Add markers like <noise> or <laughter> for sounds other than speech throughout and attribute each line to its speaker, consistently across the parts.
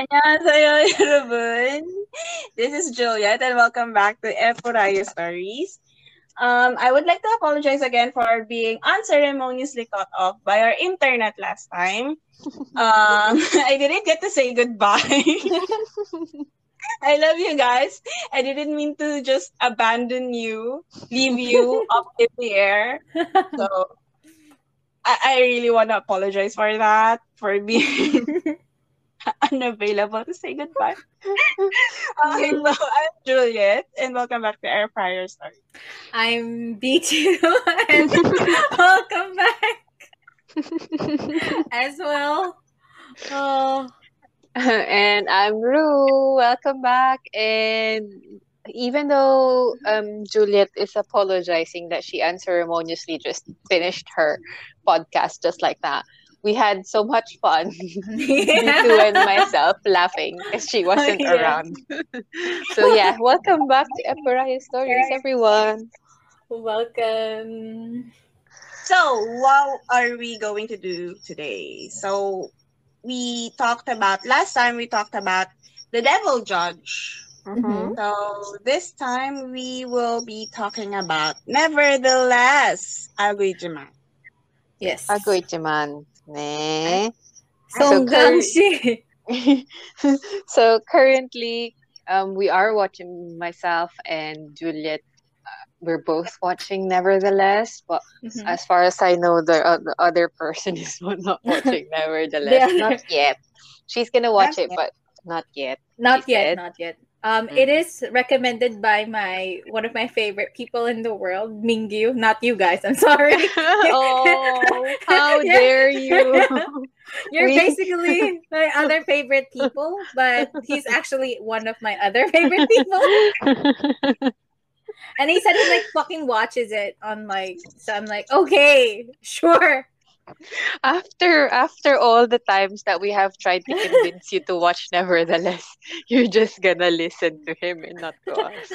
Speaker 1: 안녕하세요, <laughs> 여러분. This is Juliet, and welcome back to Epuraya Stories. Um, I would like to apologize again for being unceremoniously cut off by our internet last time. <laughs> Um, <laughs> I didn't get to say goodbye. I love you guys. I didn't mean to just abandon you, leave you up in the air. So I, I really want to apologize for that, for being <laughs> unavailable to say goodbye. <laughs> okay, so I'm Juliet, and welcome back to Air Prior Story.
Speaker 2: I'm B2, <laughs> and welcome back as well. Oh,
Speaker 3: and I'm Rue. Welcome back. And even though um, Juliet is apologizing that she unceremoniously just finished her podcast just like that, we had so much fun, <laughs> <laughs> Nitu and myself, laughing because she wasn't
Speaker 2: Yeah.
Speaker 3: around. so yeah, welcome back to Epuraya Stories, everyone.
Speaker 2: welcome.
Speaker 1: So, what are we going to do today? So, we talked about last time. We talked about the Devil Judge.
Speaker 2: Mhm.
Speaker 1: So this time we will be talking about Nevertheless, Aguijiman.
Speaker 2: Yes.
Speaker 3: Agoy Ne.
Speaker 2: Songgang-shi. <laughs>
Speaker 3: so currently, um, we are watching myself and Juliet. uh, We're both watching, nevertheless. But
Speaker 2: Mhm.
Speaker 3: as far as I know, the, uh, the other person <laughs> is not watching, <laughs> nevertheless. Not yet. She's gonna watch
Speaker 1: Not
Speaker 3: it,
Speaker 1: yet.
Speaker 3: but not yet.
Speaker 2: Not yet,
Speaker 3: said.
Speaker 2: not yet. Um,
Speaker 3: Mm.
Speaker 2: it is recommended by my one of my favorite people in the world, Mingyu. Not you guys. I'm sorry. <laughs> <laughs>
Speaker 3: oh, how
Speaker 2: Yeah.
Speaker 3: dare you! <laughs>
Speaker 2: You're
Speaker 3: We-
Speaker 2: basically my other favorite people, but he's actually one of my other favorite people. And he said he like fucking watches it on like so I'm like, okay, sure
Speaker 3: after after all the times that we have tried to convince you to watch nevertheless <laughs> you're just gonna listen to him and not to us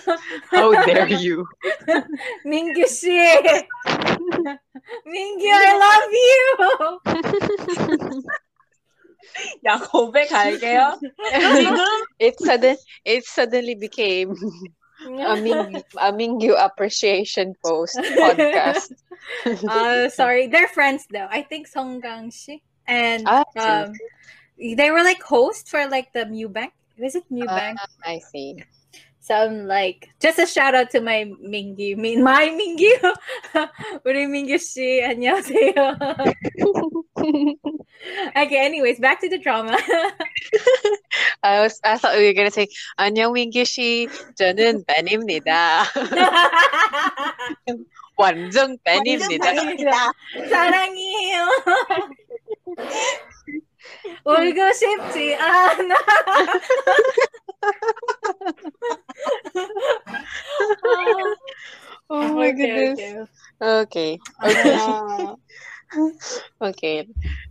Speaker 3: how dare you <laughs>
Speaker 2: Mingyu shit. <laughs> Mingyu, I love you.
Speaker 1: 야코베 갈게요. 지금
Speaker 3: it sudden it suddenly became a Ming a Mingyu appreciation post podcast <laughs>
Speaker 2: uh sorry, they're friends though. I think Song Gang Shi and
Speaker 3: Ah,
Speaker 2: um they were like hosts for like the Mewbank. Was it Mewbank?
Speaker 3: I see
Speaker 2: So I'm like, just a shout out to my Mingyu, mi- my Mingyu, <laughs> 우리 민규 씨 안녕하세요. <laughs> okay, anyways, back to the drama. <laughs>
Speaker 3: I was I thought we were gonna say 안녕 민규 씨 저는 벤입니다 완전 벤입니다
Speaker 2: 사랑해요. 울고 싶지 않아.
Speaker 3: oh, oh my
Speaker 2: okay,
Speaker 3: goodness.
Speaker 2: Okay.
Speaker 3: Okay.
Speaker 1: Uh, <laughs>
Speaker 3: okay.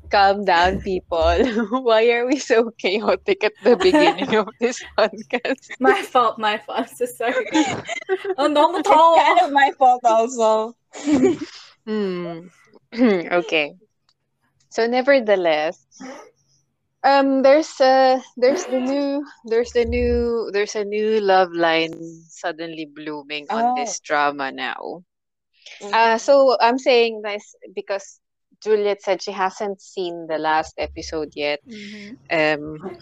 Speaker 3: Calm down, people. <laughs> Why are we so chaotic at the beginning of this <laughs> podcast?
Speaker 2: My fault, my fault. So sorry. oh, no, no.
Speaker 1: It's kind of my fault also.
Speaker 3: hmm. <clears throat> okay. So, nevertheless, um, there's a there's the new there's the new there's a new love line suddenly blooming on this drama now. Uh, so I'm saying this because Juliet said she hasn't seen the last episode yet.
Speaker 2: Mhm.
Speaker 3: Um,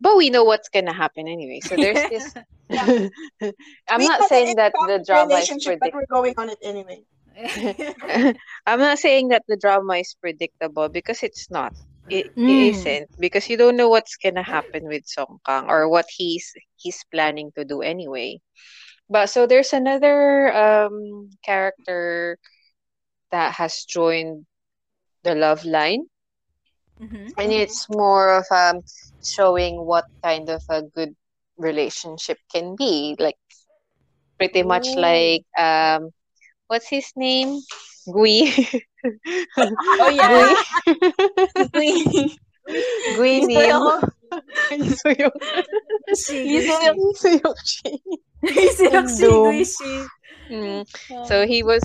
Speaker 3: but we know what's gonna happen anyway. So there's <laughs> this. <laughs> I'm
Speaker 1: We
Speaker 3: not saying that the drama is
Speaker 1: but we're going on it anyway. <laughs>
Speaker 3: I'm not saying that the drama is predictable because it's not. It,
Speaker 2: Mm.
Speaker 3: it isn't because you don't know what's gonna happen with Song Kang or what he's he's planning to do anyway. But so there's another um character that has joined the love line
Speaker 2: Mhm.
Speaker 3: and it's more of um showing what kind of a good relationship can be like pretty much like um what's his name Gui <laughs>
Speaker 1: Oh yeah.
Speaker 3: Gui Gui Nim Isuyok
Speaker 1: Isuyok.
Speaker 3: Isuyok Shi.
Speaker 2: Isuyok shi,
Speaker 3: Doom.
Speaker 2: Guishi.
Speaker 3: Mm. So he was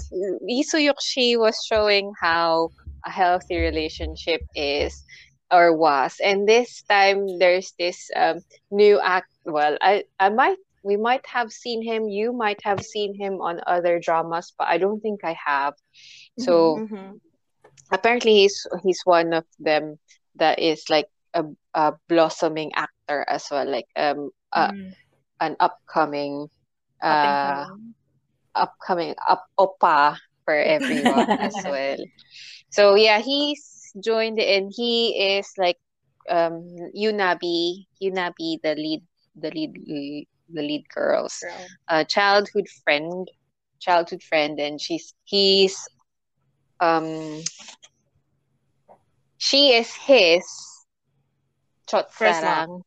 Speaker 3: Isuyok Shi was showing how a healthy relationship is or was. And this time there's this um new act. Well, I I might we might have seen him. You might have seen him on other dramas, but I don't think I have. So
Speaker 1: Mhm.
Speaker 3: apparently he's he's one of them that is like a, a blossoming actor as well, like um a,
Speaker 2: Mm,
Speaker 3: an upcoming uh upcoming up oppa for everyone <laughs> as well. So yeah, he's joined and he is like um Yunabi, Yunabi the lead the lead the lead girl's
Speaker 2: Girl.
Speaker 3: uh, childhood friend, childhood friend, and she's he's um she is his chotsarang.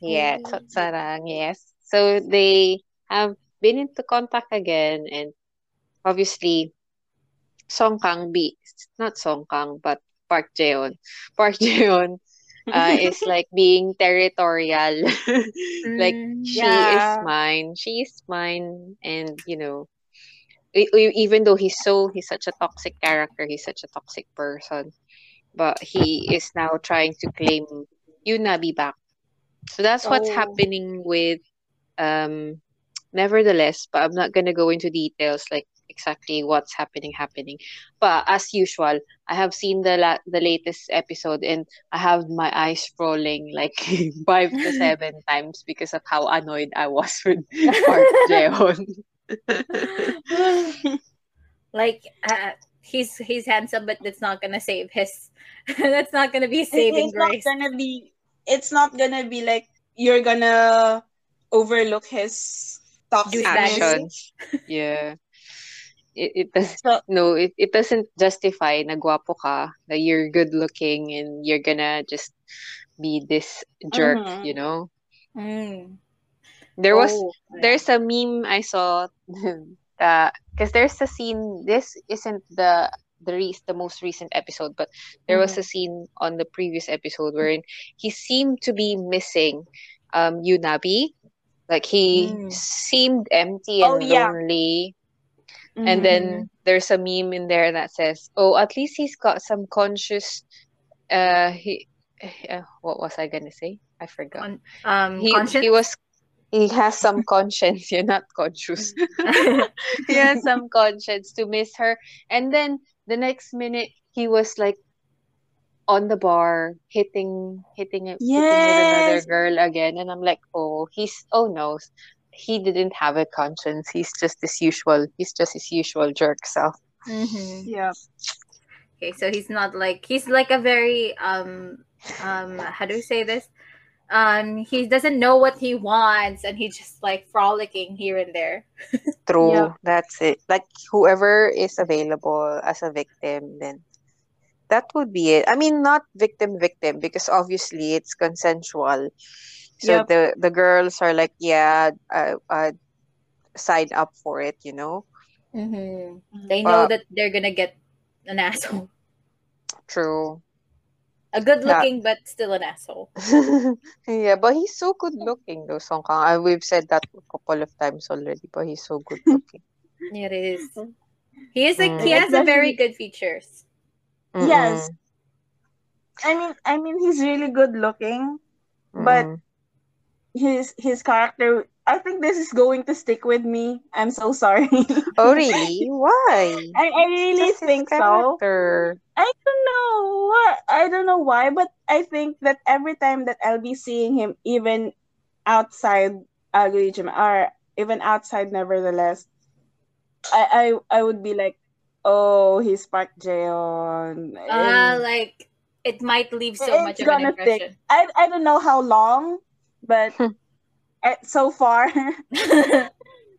Speaker 3: Yeah,
Speaker 2: Mm.
Speaker 3: yes. So they have been into contact again and obviously Songkang be not Song Kang but Park Jeon. Park Jeon <laughs> uh, is like being territorial. <laughs> like
Speaker 2: Mm,
Speaker 3: she
Speaker 1: Yeah.
Speaker 3: is mine. She is mine and you know even though he's so he's such a toxic character, he's such a toxic person, but he is now trying to claim Yunabi back. So that's what's
Speaker 1: Oh.
Speaker 3: happening with um nevertheless, but I'm not gonna go into details like exactly what's happening happening. But as usual, I have seen the la- the latest episode and I have my eyes rolling like <laughs> five to <laughs> seven times because of how annoyed I was with Park Jeon. <laughs> <laughs>
Speaker 2: like uh, he's he's handsome, but that's not gonna save his. <laughs> that's not gonna be
Speaker 1: It-
Speaker 2: saving
Speaker 1: it's not gonna be it's not gonna be like you're gonna overlook his toxic
Speaker 2: Douchebag.
Speaker 3: Actions. <laughs> Yeah. It, it does
Speaker 1: So-
Speaker 3: no it, it doesn't justify na guwapo ka that you're good looking and you're gonna just be this jerk
Speaker 1: Mhm.
Speaker 3: you know
Speaker 2: Mm.
Speaker 3: There was
Speaker 2: Oh,
Speaker 3: there's a meme I saw <laughs> that because there's a scene. This isn't the the re- the most recent episode, but there was
Speaker 2: Mm-hmm.
Speaker 3: a scene on the previous episode wherein he seemed to be missing um Yunabi. Like he
Speaker 2: Mm.
Speaker 3: seemed empty and
Speaker 1: Oh, yeah.
Speaker 3: lonely.
Speaker 1: Mhm.
Speaker 3: And then there's a meme in there that says, "Oh, at least he's got some conscious." Uh, he, uh, what was I gonna say? I forgot.
Speaker 2: Con- um,
Speaker 3: he he was he has some conscience. <laughs> You're not conscious. <laughs> he has some conscience to miss her. And then the next minute he was like on the bar hitting hitting it hitting with another girl again. And I'm like, oh, he's oh no. He didn't have a conscience. He's just his usual he's just his usual jerk self.
Speaker 2: Mhm.
Speaker 1: yeah.
Speaker 2: Okay, so he's not like he's like a very um um how do we say this? Um he doesn't know what he wants and he's just like frolicking here and there. <laughs>
Speaker 3: True.
Speaker 1: Yeah.
Speaker 3: That's it. Like whoever is available as a victim, then that would be it. I mean, not victim victim because obviously it's consensual. So
Speaker 1: Yep.
Speaker 3: the the girls are like, yeah, uh, uh, sign up for it, you know.
Speaker 2: Mm-hmm. They know
Speaker 3: Uh,
Speaker 2: that they're gonna get an <laughs> asshole.
Speaker 3: True.
Speaker 2: A good
Speaker 3: Yeah.
Speaker 2: looking but still an asshole. <laughs>
Speaker 3: yeah, but he's so good looking though, Song Kang. Uh, we've said that a couple of times already, but he's so good <laughs> looking.
Speaker 2: It is. He is like
Speaker 3: Mm.
Speaker 2: he has a very good features.
Speaker 1: Yes.
Speaker 3: Mm-mm.
Speaker 1: I mean I mean he's really good looking. But-
Speaker 3: Mm-mm.
Speaker 1: His his character I think this is going to stick with me. I'm so sorry.
Speaker 3: oh <laughs> really? Why?
Speaker 1: I, I really
Speaker 3: Just his
Speaker 1: think so. I don't know what I don't know why, but I think that every time that I'll be seeing him, even outside algorithm or even outside, nevertheless, I I, I would be like, oh, he's Park Jaeon.
Speaker 2: Uh like it might leave so much of an
Speaker 1: stick.
Speaker 2: impression.
Speaker 1: I I don't know how long, but <laughs> so far <laughs>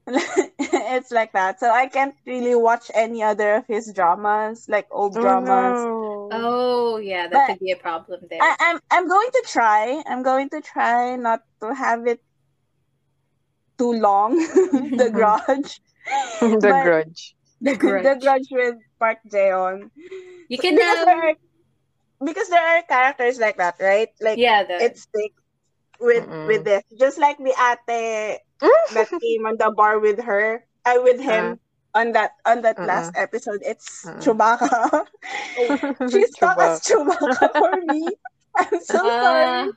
Speaker 1: <laughs> it's like that. So I can't really watch any other of his dramas, like old dramas.
Speaker 2: oh yeah, that
Speaker 1: But-
Speaker 2: could be a problem there.
Speaker 1: I, I'm I'm going to try. I'm going to try not to have it too long. <laughs> the grudge. <laughs>
Speaker 3: the
Speaker 1: But-
Speaker 3: grudge.
Speaker 2: the grudge.
Speaker 1: the grudge with Park Jaeon.
Speaker 2: You can
Speaker 1: because
Speaker 2: um,
Speaker 1: there are because there are characters like that, right? Like
Speaker 2: yeah, the
Speaker 1: it sticks with
Speaker 3: Mm-mm.
Speaker 1: with this. Just like the ate that <laughs> came on the bar with her. I with him on that on that
Speaker 3: Uh-uh.
Speaker 1: last episode. It's
Speaker 3: Uh-uh.
Speaker 1: Chewbacca. <laughs> She's stuck as Chewbacca for me. I'm so
Speaker 2: Uh,
Speaker 1: sorry.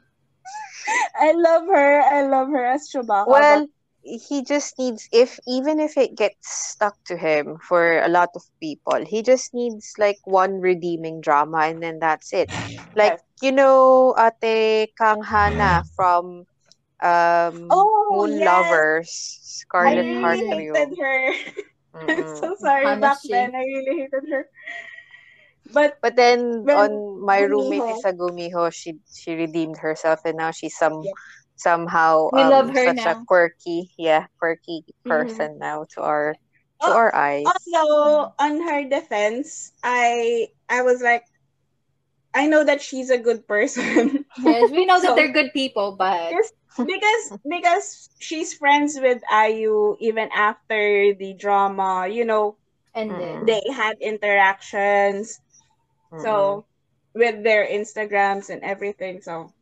Speaker 1: I love her. I love her as Chewbacca.
Speaker 3: Well, he just needs if even if it gets stuck to him for a lot of people, he just needs like one redeeming drama and then that's it. Like you know, Ate Kang Hana from um
Speaker 1: Oh,
Speaker 3: Moon
Speaker 1: yes.
Speaker 3: Lovers,
Speaker 1: I
Speaker 3: Scarlet
Speaker 1: really
Speaker 3: Heart
Speaker 1: hated
Speaker 3: Ryeo.
Speaker 1: her. <laughs> I'm so sorry
Speaker 2: Hana
Speaker 1: back then. I really hated her. But
Speaker 3: But then
Speaker 1: When
Speaker 3: on my roommate
Speaker 1: Gumiho-
Speaker 3: Isagumiho, she she redeemed herself and now she's some
Speaker 1: Yep.
Speaker 3: somehow
Speaker 2: We
Speaker 3: um
Speaker 2: love her
Speaker 3: such a quirky, yeah, quirky
Speaker 1: Mhm.
Speaker 3: person now to our to
Speaker 1: Oh,
Speaker 3: our eyes.
Speaker 1: also on her defense, I I was like, I know that she's a good person
Speaker 2: yes, we know that <laughs> they're good people, but
Speaker 1: Yes. Because because she's friends with IU even after the drama. You know,
Speaker 2: and then
Speaker 1: they had interactions.
Speaker 3: Mm-mm.
Speaker 1: So mm-hmm. with their Instagrams and everything. So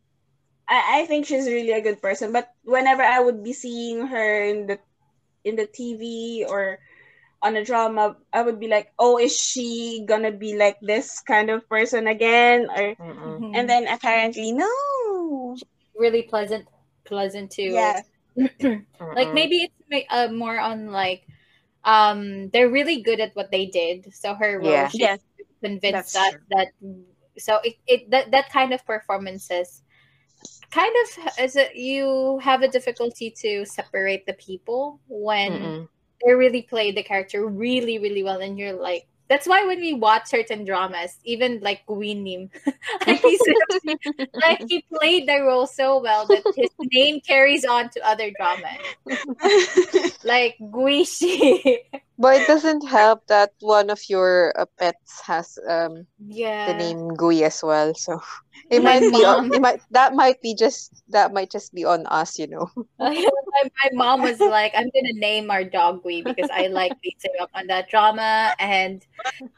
Speaker 1: I, I think she's really a good person. But whenever I would be seeing her in the in the TV or on a drama, I would be like, oh, is she gonna be like this kind of person again? Or
Speaker 3: Mm-mm.
Speaker 1: and then apparently no.
Speaker 2: really pleasant, pleasant to
Speaker 1: Yeah.
Speaker 2: like maybe it's uh, more on like um they're really good at what they did so her role
Speaker 3: Yeah.
Speaker 2: she
Speaker 1: Yes.
Speaker 2: convinced
Speaker 1: That's
Speaker 2: us
Speaker 1: true.
Speaker 2: that so it, it that, that kind of performances kind of is it you have a difficulty to separate the people when
Speaker 3: Mm-mm.
Speaker 2: they really play the character really really well and you're like that's why when we watch certain dramas even like Guinim like <laughs> <laughs> like he played the role so well that his name carries on to other dramas <laughs> like Guishi
Speaker 3: But it doesn't help that one of your uh, pets has um
Speaker 2: yeah
Speaker 3: the name Gui as well. So it
Speaker 2: My
Speaker 3: might be on, it might that might be just that might just be on us, you know.
Speaker 2: My, my mom was like, I'm gonna name our dog Gui because I like beating up on that drama and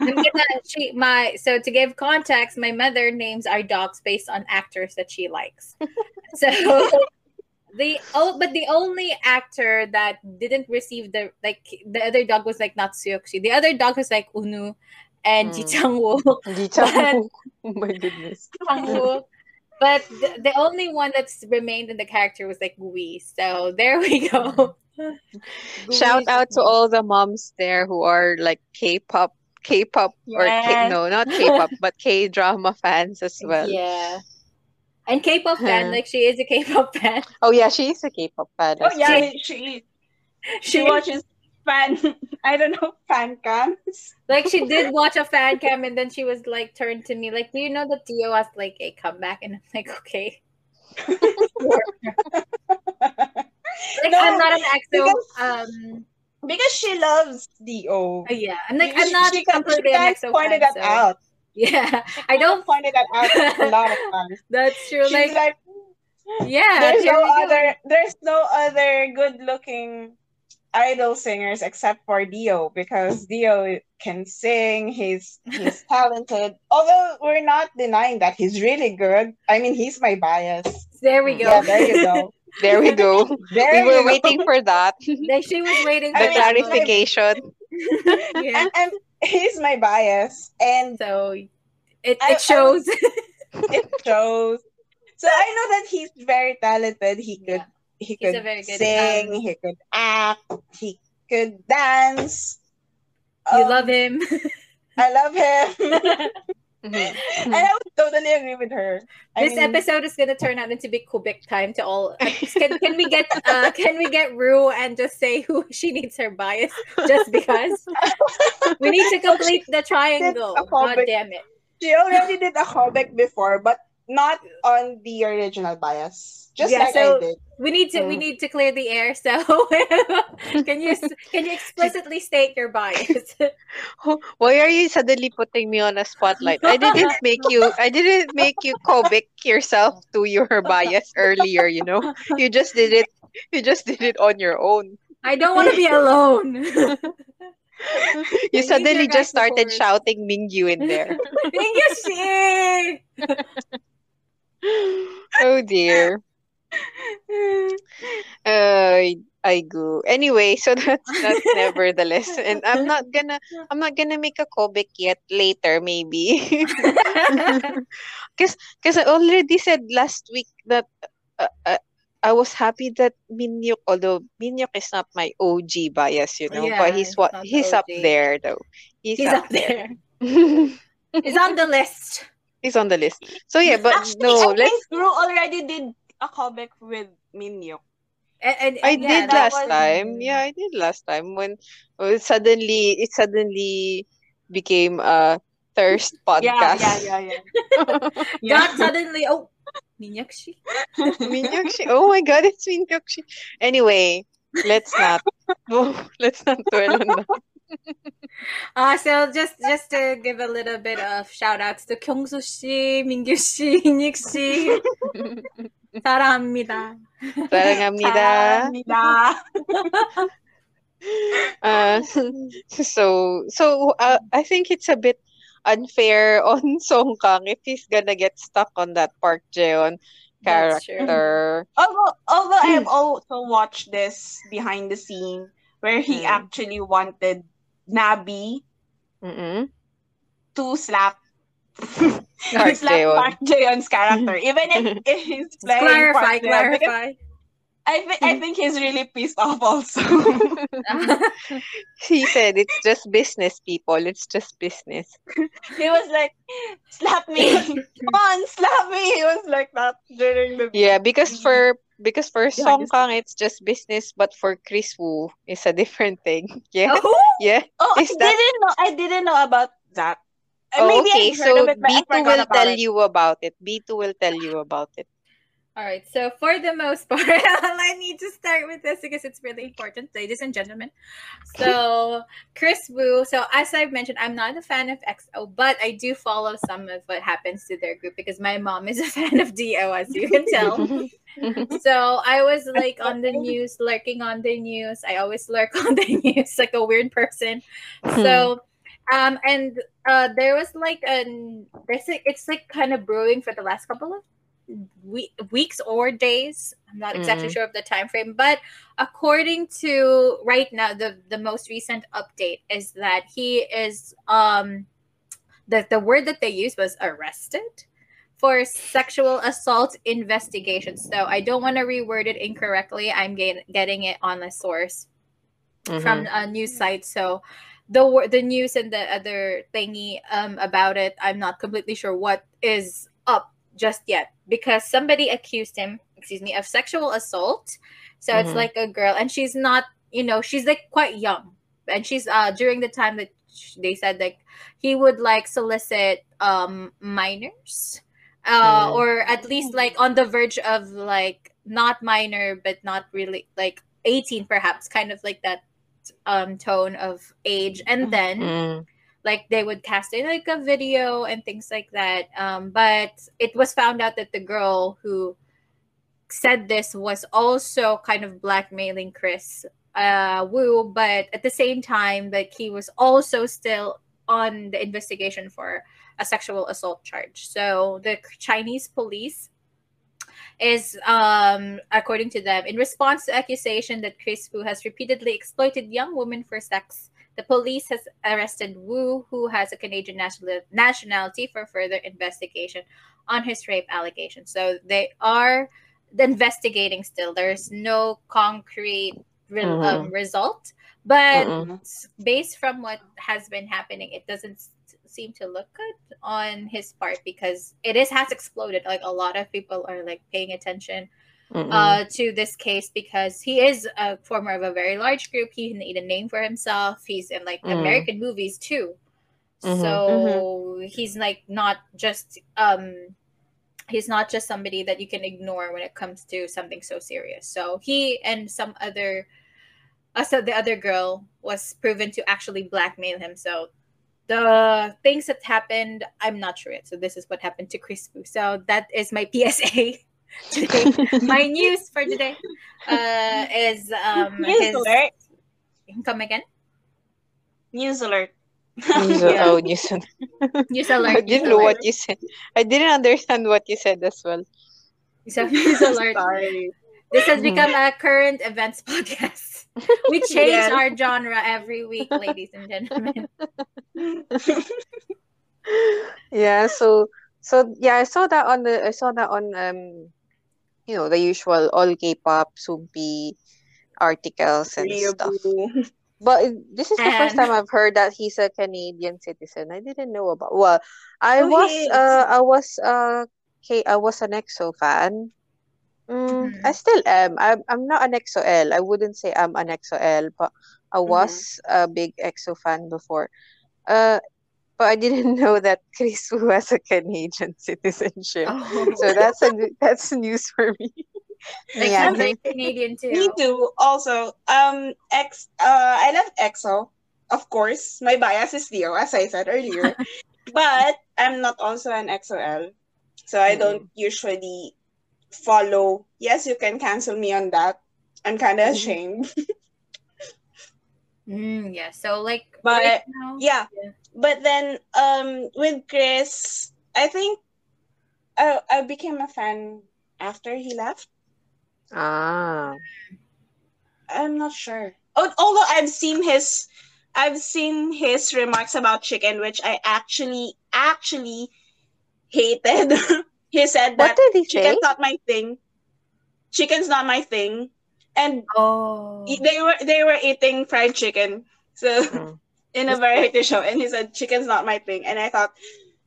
Speaker 2: I'm gonna she my so to give context, my mother names our dogs based on actors that she likes. So the oh but the only actor that didn't receive the like the other dog was like not Suyokshi. The other dog was like Unu and
Speaker 3: Mm.
Speaker 2: Ji Chang-woo.
Speaker 3: Ji Chang-wook. <laughs> <laughs> Oh my goodness.
Speaker 2: But the, the only one that's remained in the character was like Gui. So there we go. <laughs>
Speaker 3: Shout out to all the moms there who are like K-pop, K-pop or K, no, not <laughs> K-pop, but K-drama fans as well.
Speaker 2: Yeah. And K-pop fan, like she is a K-pop fan.
Speaker 3: Oh yeah, she is a K-pop fan.
Speaker 1: oh
Speaker 3: as well.
Speaker 1: yeah, she she <laughs> watches fan <laughs> I don't know fan cams.
Speaker 2: Like she did watch a fan cam and then she was like turned to me like, "Do you know that D.O. has like a comeback?" And I'm like, "Okay." <laughs> Like
Speaker 1: No,
Speaker 2: I'm not an EXO.
Speaker 1: because-
Speaker 2: Um,
Speaker 1: because she loves Dio.
Speaker 2: yeah, I'm like
Speaker 1: She-
Speaker 2: I'm not
Speaker 1: she, can, she
Speaker 2: completely an
Speaker 1: can
Speaker 2: EXO
Speaker 1: pointed
Speaker 2: fan.
Speaker 1: that
Speaker 2: so-
Speaker 1: out.
Speaker 2: Yeah, <laughs> I don't.
Speaker 1: pointed that out a lot of times.
Speaker 2: That's true.
Speaker 1: She's
Speaker 2: Like,
Speaker 1: like,
Speaker 2: yeah,
Speaker 1: there's no other there's no other good looking idol singers except for D.O. because D.O. can sing, he's he's <laughs> talented. Although we're not denying that he's really good. I mean he's my bias.
Speaker 2: There we go.
Speaker 1: Yeah, there you go. <laughs>
Speaker 3: There we go.
Speaker 1: There
Speaker 3: we were
Speaker 1: go.
Speaker 3: waiting for that. <laughs>
Speaker 2: Like she was waiting
Speaker 3: the
Speaker 2: for
Speaker 1: I
Speaker 2: moment.
Speaker 3: clarification.
Speaker 2: yeah.
Speaker 1: And, and he's my bias and
Speaker 2: So it,
Speaker 1: I- I
Speaker 2: it shows.
Speaker 1: it shows. So I know that he's very talented. He could
Speaker 2: Yeah.
Speaker 1: He
Speaker 2: He's
Speaker 1: could
Speaker 2: a very good,
Speaker 1: sing,
Speaker 2: um,
Speaker 1: he could act, he could dance.
Speaker 2: you
Speaker 1: Um,
Speaker 2: love him.
Speaker 1: I love him.
Speaker 3: Mhm. <laughs> <laughs>
Speaker 1: and I would totally agree with her. I
Speaker 2: this
Speaker 1: mean,
Speaker 2: episode is gonna turn out into big Kubik time to all. <laughs> Can, can we get uh, can we get Rue and just say who she needs her bias just because we need to complete the triangle. God damn it!
Speaker 1: she already did a callback before, but not on the original bias. Just
Speaker 2: Yeah,
Speaker 1: like
Speaker 2: so-
Speaker 1: I did.
Speaker 2: We need to we
Speaker 3: Mm.
Speaker 2: need to clear the air. So <laughs> can you can you explicitly state your bias? <laughs>
Speaker 3: Why are you suddenly putting me on a spotlight? I didn't <laughs> make you I didn't make you Kobik yourself to your bias earlier, you know? You just did it you just did it on your own.
Speaker 2: I don't want to be alone.
Speaker 3: You
Speaker 2: need
Speaker 3: suddenly just started
Speaker 2: support.
Speaker 3: shouting Mingyu in there.
Speaker 2: Thank you, shit.
Speaker 3: Oh dear. Uh, I go. Anyway, so <laughs> that's that's nevertheless. And I'm not gonna I'm not gonna make a callback yet. Later, maybe. <laughs> Because because I already said last week that uh, uh, I was happy that Minhyuk, although Minhyuk is not my OG bias, you know,
Speaker 2: Yeah,
Speaker 3: but he's what he's up there though. He's,
Speaker 2: He's
Speaker 3: up,
Speaker 2: up there.
Speaker 3: there. <laughs>
Speaker 2: He's on the list.
Speaker 3: He's on the list. So yeah, but
Speaker 1: Actually,
Speaker 3: no,
Speaker 1: I
Speaker 3: let's
Speaker 1: think already did a callback with Minhyuk.
Speaker 2: And, and,
Speaker 3: I
Speaker 2: yeah,
Speaker 3: did last
Speaker 2: was-
Speaker 3: time. Yeah, I did last time when uh, suddenly it suddenly became a thirst podcast.
Speaker 1: yeah, yeah, <laughs> yeah. yeah.
Speaker 2: Got suddenly, oh, Minyakshi. <laughs>
Speaker 3: Minyakshi. Oh my god, it's Minyakshi. Anyway, let's not <laughs> let's not dwell on that.
Speaker 2: Uh, so just just to give a little bit of shout outs to Kyungsu 씨, 민규 씨, <laughs> 인익 씨. <laughs> 사랑합니다.
Speaker 3: Sarangamnida.
Speaker 1: Salamnida. <laughs>
Speaker 3: Uh, so so uh, I think it's a bit unfair on Song Kang if he's gonna get stuck on that Park Jeon
Speaker 2: That's true.
Speaker 3: character.
Speaker 1: Although, although I have also watched this behind the scene where he
Speaker 3: Mm.
Speaker 1: actually wanted Nabi
Speaker 3: Mm-mm.
Speaker 1: to slap <laughs>
Speaker 3: Park
Speaker 1: slap
Speaker 3: Jae-won.
Speaker 1: Park Jae-won's character, even if, if <laughs> he's playing
Speaker 2: clarify,
Speaker 1: Park Jae-won,
Speaker 2: clarify.
Speaker 1: I think I mm-hmm. think he's really pissed off also. <laughs>
Speaker 3: he said it's just business, people. It's just business.
Speaker 1: he was like, "Slap me, come on, slap me." He was like that during the
Speaker 3: Yeah, because mm-hmm. for because for
Speaker 1: Yeah,
Speaker 3: Song Kang it's just business, but for Kris Wu it's a different thing. <laughs> Yeah,
Speaker 2: oh,
Speaker 3: yeah.
Speaker 1: Oh,
Speaker 3: Is
Speaker 1: I
Speaker 3: that-
Speaker 1: didn't know. I didn't know about that.
Speaker 3: Oh,
Speaker 1: Maybe
Speaker 3: okay, so
Speaker 1: of it, but I
Speaker 3: B2 will tell
Speaker 1: it.
Speaker 3: you about it. B2 will tell you about it.
Speaker 2: All right. So for the most <laughs> part, I need to start with this because it's really important, ladies and gentlemen. So Kris Wu. So as I've mentioned, I'm not a fan of EXO, but I do follow some of what happens to their group because my mom is a <laughs> fan of Do, as you can tell. <laughs> so I was like on the news, lurking on the news. I always lurk on the news like a weird person. So um and uh there was like an there's like it's like kind of brewing for the last couple of we- weeks or days. I'm not exactly
Speaker 3: Mhm.
Speaker 2: sure of the time frame, but according to right now the the most recent update is that he is um the the word that they used was arrested for sexual assault investigation. So I don't want to reword it incorrectly. I'm get, getting it on the source from a news site. So the the news and the other thingy um about it, I'm not completely sure what is up just yet because somebody accused him, excuse me, of sexual assault. So it's
Speaker 3: Mhm.
Speaker 2: like a girl, and she's not, you know, she's like quite young, and she's uh during the time that sh- they said like he would like solicit um minors uh
Speaker 3: Mm.
Speaker 2: or at least like on the verge of like not minor but not really like 18 perhaps kind of like that um tone of age and then
Speaker 3: Mm.
Speaker 2: Like they would cast in like a video and things like that um but it was found out that the girl who said this was also kind of blackmailing kris uh wu but at the same time like he was also still on the investigation for a sexual assault charge. So the chinese police is um according to them in response to accusation that kris wu has repeatedly exploited young women for sex the police has arrested Wu, who has a Canadian national nationality, for further investigation on his rape allegations. So they are investigating still. There's no concrete re-
Speaker 3: Mhm.
Speaker 2: um, result, but
Speaker 3: Mm-mm.
Speaker 2: based from what has been happening, it doesn't s- seem to look good on his part because it is has exploded. Like a lot of people are like paying attention. Uh, to this case because he is a former of a very large group. He made a name for himself. He's in like
Speaker 3: Mm.
Speaker 2: American movies too.
Speaker 3: Mhm.
Speaker 2: So he's like not just um he's not just somebody that you can ignore when it comes to something so serious. So he and some other uh, so the other girl was proven to actually blackmail him. So the things that happened, I'm not sure yet. So this is what happened to Kris. So that is my PSA <laughs> today my news for today uh, is um <laughs>
Speaker 1: News
Speaker 2: his
Speaker 1: alert.
Speaker 2: come again
Speaker 1: News alert.
Speaker 3: News- <laughs>
Speaker 2: Yeah.
Speaker 3: oh, news alert.
Speaker 2: news alert news
Speaker 3: didn't know
Speaker 2: alert.
Speaker 3: what you said. I didn't understand what you said as well.
Speaker 2: So news alert.
Speaker 1: Sorry.
Speaker 2: This has become a current events podcast. <laughs> We change
Speaker 1: Yes.
Speaker 2: our genre every week, ladies and gentlemen.
Speaker 3: yeah so so yeah i saw that on the i saw that on um you know the usual all k-pop Soompi articles and stuff <laughs> but this is the first time i've heard that he's a canadian citizen i didn't know about well i
Speaker 1: Oh,
Speaker 3: was uh i was uh K, I was an EXO fan. Mm,
Speaker 2: Mhm.
Speaker 3: I still am. I'm I'm not an EXO-L. I wouldn't say I'm an EXO-L, but I
Speaker 1: Mhm.
Speaker 3: was a big EXO fan before. Uh, but I didn't <laughs> know that Kris Wu has a Canadian <laughs> citizenship.
Speaker 2: Oh.
Speaker 3: So that's a that's news for me.
Speaker 2: Like
Speaker 3: yeah.
Speaker 2: I'm very Canadian too.
Speaker 1: Me too. Also, um, ex. Uh, I love EXO. Of course, my bias is D.O., as I said earlier. <laughs> but I'm not also an EXO-L, so I don't usually follow. Yes, you can cancel me on that. I'm kind of
Speaker 3: Mhm.
Speaker 1: ashamed.
Speaker 2: Mm, yeah. So like
Speaker 1: But,
Speaker 2: right now,
Speaker 1: yeah. But then, um, with Kris, I think I I became a fan after he left.
Speaker 3: Ah.
Speaker 1: I'm not sure. Oh, although I've seen his, I've seen his remarks about chicken, which I actually actually hated. <laughs> he said that
Speaker 3: he say?
Speaker 1: chicken's not my thing. Chicken's not my thing, and
Speaker 2: Oh.
Speaker 1: they were they were eating fried chicken. So
Speaker 3: Mm.
Speaker 1: In a variety show, and he said chicken's not my thing, and I thought,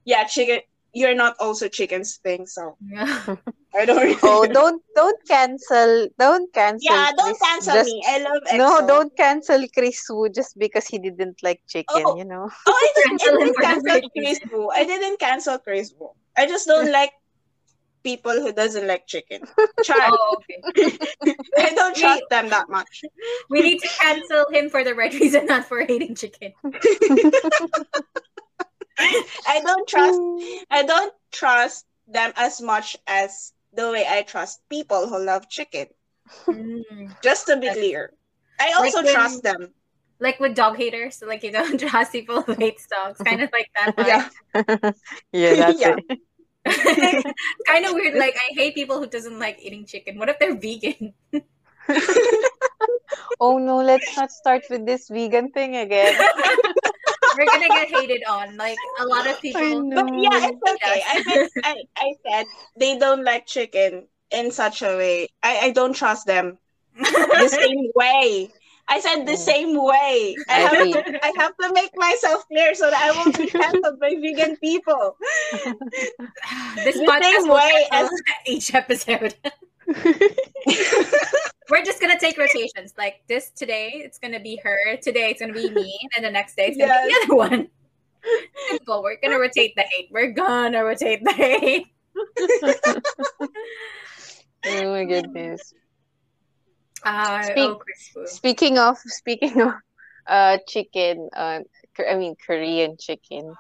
Speaker 1: yeah, chicken. You're not also chicken's thing, so yeah. <laughs> I don't. Really
Speaker 3: Oh, don't don't cancel don't cancel.
Speaker 1: yeah, don't
Speaker 3: Kris
Speaker 1: cancel
Speaker 3: just-
Speaker 1: me. I love EXO.
Speaker 3: No, don't cancel Kris Wu just because he didn't like chicken,
Speaker 1: Oh.
Speaker 3: you know.
Speaker 1: Oh, I didn't,
Speaker 2: Cancel
Speaker 1: I didn't cancel Kris
Speaker 2: reason.
Speaker 1: Wu. I didn't cancel Kris Wu. I just don't <laughs> like people who doesn't like chicken. <laughs> Try.
Speaker 2: Oh, okay. <laughs>
Speaker 1: I don't trust them that much.
Speaker 2: We need to cancel him for the right reason, not for hating chicken. <laughs>
Speaker 1: I don't trust. I don't trust them as much as the way I trust people who love chicken.
Speaker 2: Mm.
Speaker 1: Just to be
Speaker 2: That's-
Speaker 1: clear, I
Speaker 2: Like
Speaker 1: also
Speaker 2: when-
Speaker 1: trust them.
Speaker 2: Like with dog haters, so like you don't trust people who hate dogs, kind of like that. vibe.
Speaker 1: Yeah.
Speaker 3: yeah, that's
Speaker 1: Yeah.
Speaker 3: it.
Speaker 2: It's kind of weird. Like I hate people who doesn't like eating chicken. What if they're vegan? <laughs>
Speaker 3: Oh no, let's not start with this vegan thing again. <laughs>
Speaker 2: We're gonna get hated on. Like a lot of people.
Speaker 3: I know.
Speaker 1: But yeah, it's okay. I, meant, I I said they don't like chicken in such a way. I, I don't trust them <laughs> the same way. I said the
Speaker 3: Mm.
Speaker 1: same way. I
Speaker 3: I
Speaker 1: have to I have to make myself clear so that I won't be <laughs> cancelled by vegan people.
Speaker 2: this
Speaker 1: The
Speaker 2: podcast
Speaker 1: same
Speaker 2: will
Speaker 1: way
Speaker 2: cancel <laughs> each episode. <laughs> We're just gonna take rotations. Like this today, it's gonna be her. Today, it's gonna be me, and the next day, it's gonna be the other one. Simple. We're gonna rotate the hate. We're gonna rotate the hate.
Speaker 3: oh my goodness.
Speaker 2: Uh,
Speaker 3: Speak-
Speaker 2: oh, Chris
Speaker 3: Speaking of speaking of uh chicken, uh K- I mean Korean chicken.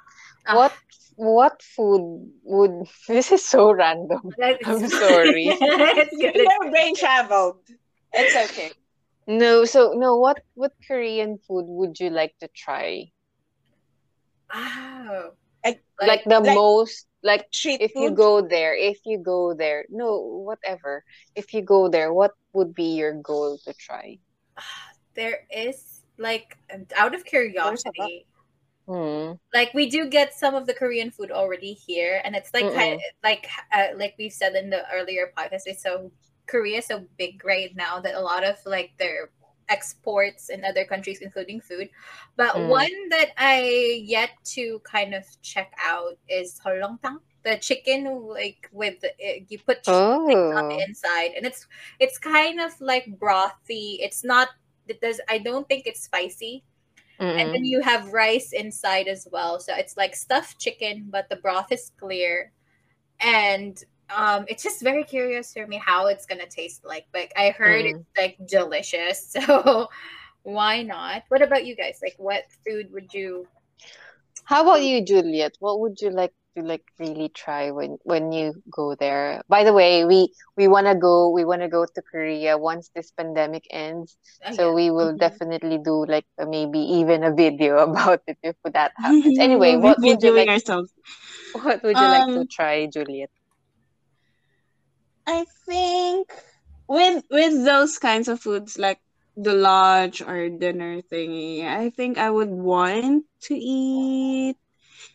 Speaker 2: Ah.
Speaker 3: What what food would <laughs> this is so random. I'm <laughs> sorry. <laughs>
Speaker 2: it's good.
Speaker 1: Your brain traveled. It's okay.
Speaker 3: No, so no, what what Korean food would you like to try?
Speaker 2: Oh.
Speaker 1: Like-
Speaker 3: Like the
Speaker 1: like-
Speaker 3: most like
Speaker 1: Street
Speaker 3: if you go there, if you go there, no, whatever. If you go there, what would be your goal to try?
Speaker 2: there is like out of curiosity
Speaker 3: Hmm.
Speaker 2: like we do get some of the korean food already here and it's like kind of, like uh, like we've said in the earlier podcast it's so korea is so big right now that a lot of like their exports in other countries including food but
Speaker 3: Mm.
Speaker 2: one that i yet to kind of check out is holongtang the chicken like with it, you put chicken on the
Speaker 3: Oh.
Speaker 2: inside and it's it's kind of like brothy it's not it does i don't think it's spicy and
Speaker 3: Mm-mm.
Speaker 2: then you have rice inside as well so it's like stuffed chicken but the broth is clear and um it's just very curious for me how it's gonna taste like but i heard
Speaker 3: Mm.
Speaker 2: it's like delicious <laughs> so why not what about you guys like what food would you
Speaker 3: How about you, Juliet? What would you like to like really try when when you go there? By the way, we we wanna go we wanna go to Korea once this pandemic ends.
Speaker 2: oh,
Speaker 3: So
Speaker 2: yeah.
Speaker 3: we will
Speaker 1: Mhm.
Speaker 3: definitely do like maybe even a video <laughs> about it if that happens. <laughs> Anyway, what would you
Speaker 1: doing
Speaker 3: like
Speaker 1: ourselves?
Speaker 3: what would you like to
Speaker 1: Um,
Speaker 3: try, Juliet?
Speaker 1: I think with with those kinds of foods like the lunch or dinner thingy, I think I would want to eat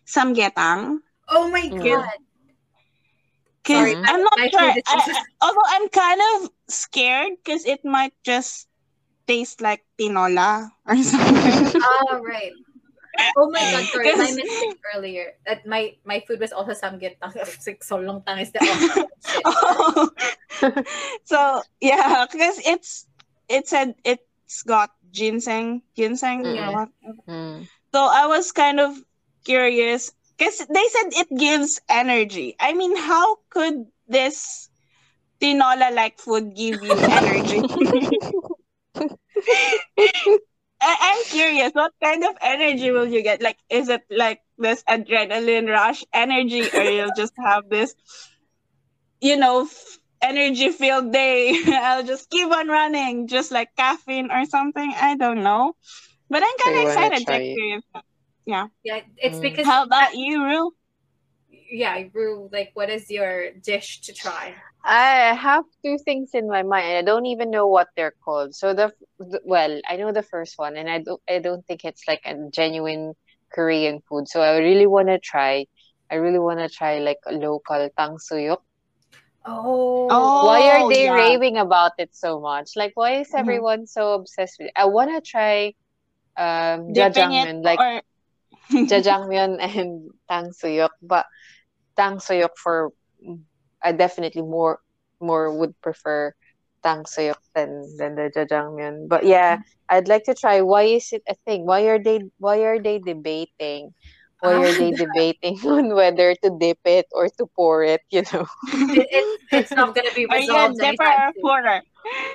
Speaker 1: some samgyetang.
Speaker 2: Oh my
Speaker 3: Mm.
Speaker 2: god.
Speaker 1: Cause
Speaker 3: Sorry,
Speaker 1: I'm not
Speaker 2: my
Speaker 1: sure.
Speaker 2: is
Speaker 1: I- although I'm kind of scared because it might just taste like tinola or <laughs> something.
Speaker 2: Oh right. Oh my god, sorry, my
Speaker 1: Yes.
Speaker 2: mistake earlier. That my my food was also samgyetang. <laughs> Like so long tang is the <laughs>
Speaker 1: Oh. <laughs> so yeah, because it's it said it's got ginseng, ginseng. or
Speaker 2: Yeah.
Speaker 1: what.
Speaker 3: Mm.
Speaker 1: So I was kind of curious because they said it gives energy. I mean, how could this tinola like food give you energy? I- I'm curious, what kind of energy will you get? Like, is it like this adrenaline rush energy, or you'll just have this, you know, f- energy filled day? <laughs> I'll just keep on running, just like caffeine or something. I don't know. But I'm kind of
Speaker 3: wanna
Speaker 1: excited to
Speaker 3: try it?
Speaker 1: experience that.
Speaker 2: Yeah, it's
Speaker 3: Mm.
Speaker 2: because
Speaker 1: How about you, Ru?
Speaker 2: yeah, Rue, like what is your dish to try?
Speaker 3: I have two things in my mind. I don't even know what they're called. So the, the well, I know the first one, and I don't I don't think it's like a genuine Korean food. So I really want to try. I really want to try like a local tangsuyuk.
Speaker 2: Oh,
Speaker 1: Oh,
Speaker 3: Why are they
Speaker 1: yeah.
Speaker 3: raving about it so much? Like, why is
Speaker 1: Mhm.
Speaker 3: everyone so obsessed with it? I want to try um jajangmyeon, like
Speaker 1: or <laughs>
Speaker 3: jajangmyeon and tang tangsuyuk, but tangsuyuk for I definitely more more would prefer tangsuyuk than than the jajangmyeon. But yeah, mm-hmm. I'd like to try. Why is it a thing? Why are they why are they debating? Why are they <laughs> debating <laughs> on whether to dip it or to pour it? You know,
Speaker 2: it, it's it's not gonna be <laughs>
Speaker 1: are you a
Speaker 2: resolved
Speaker 1: dipper or
Speaker 2: soon.
Speaker 1: pourer?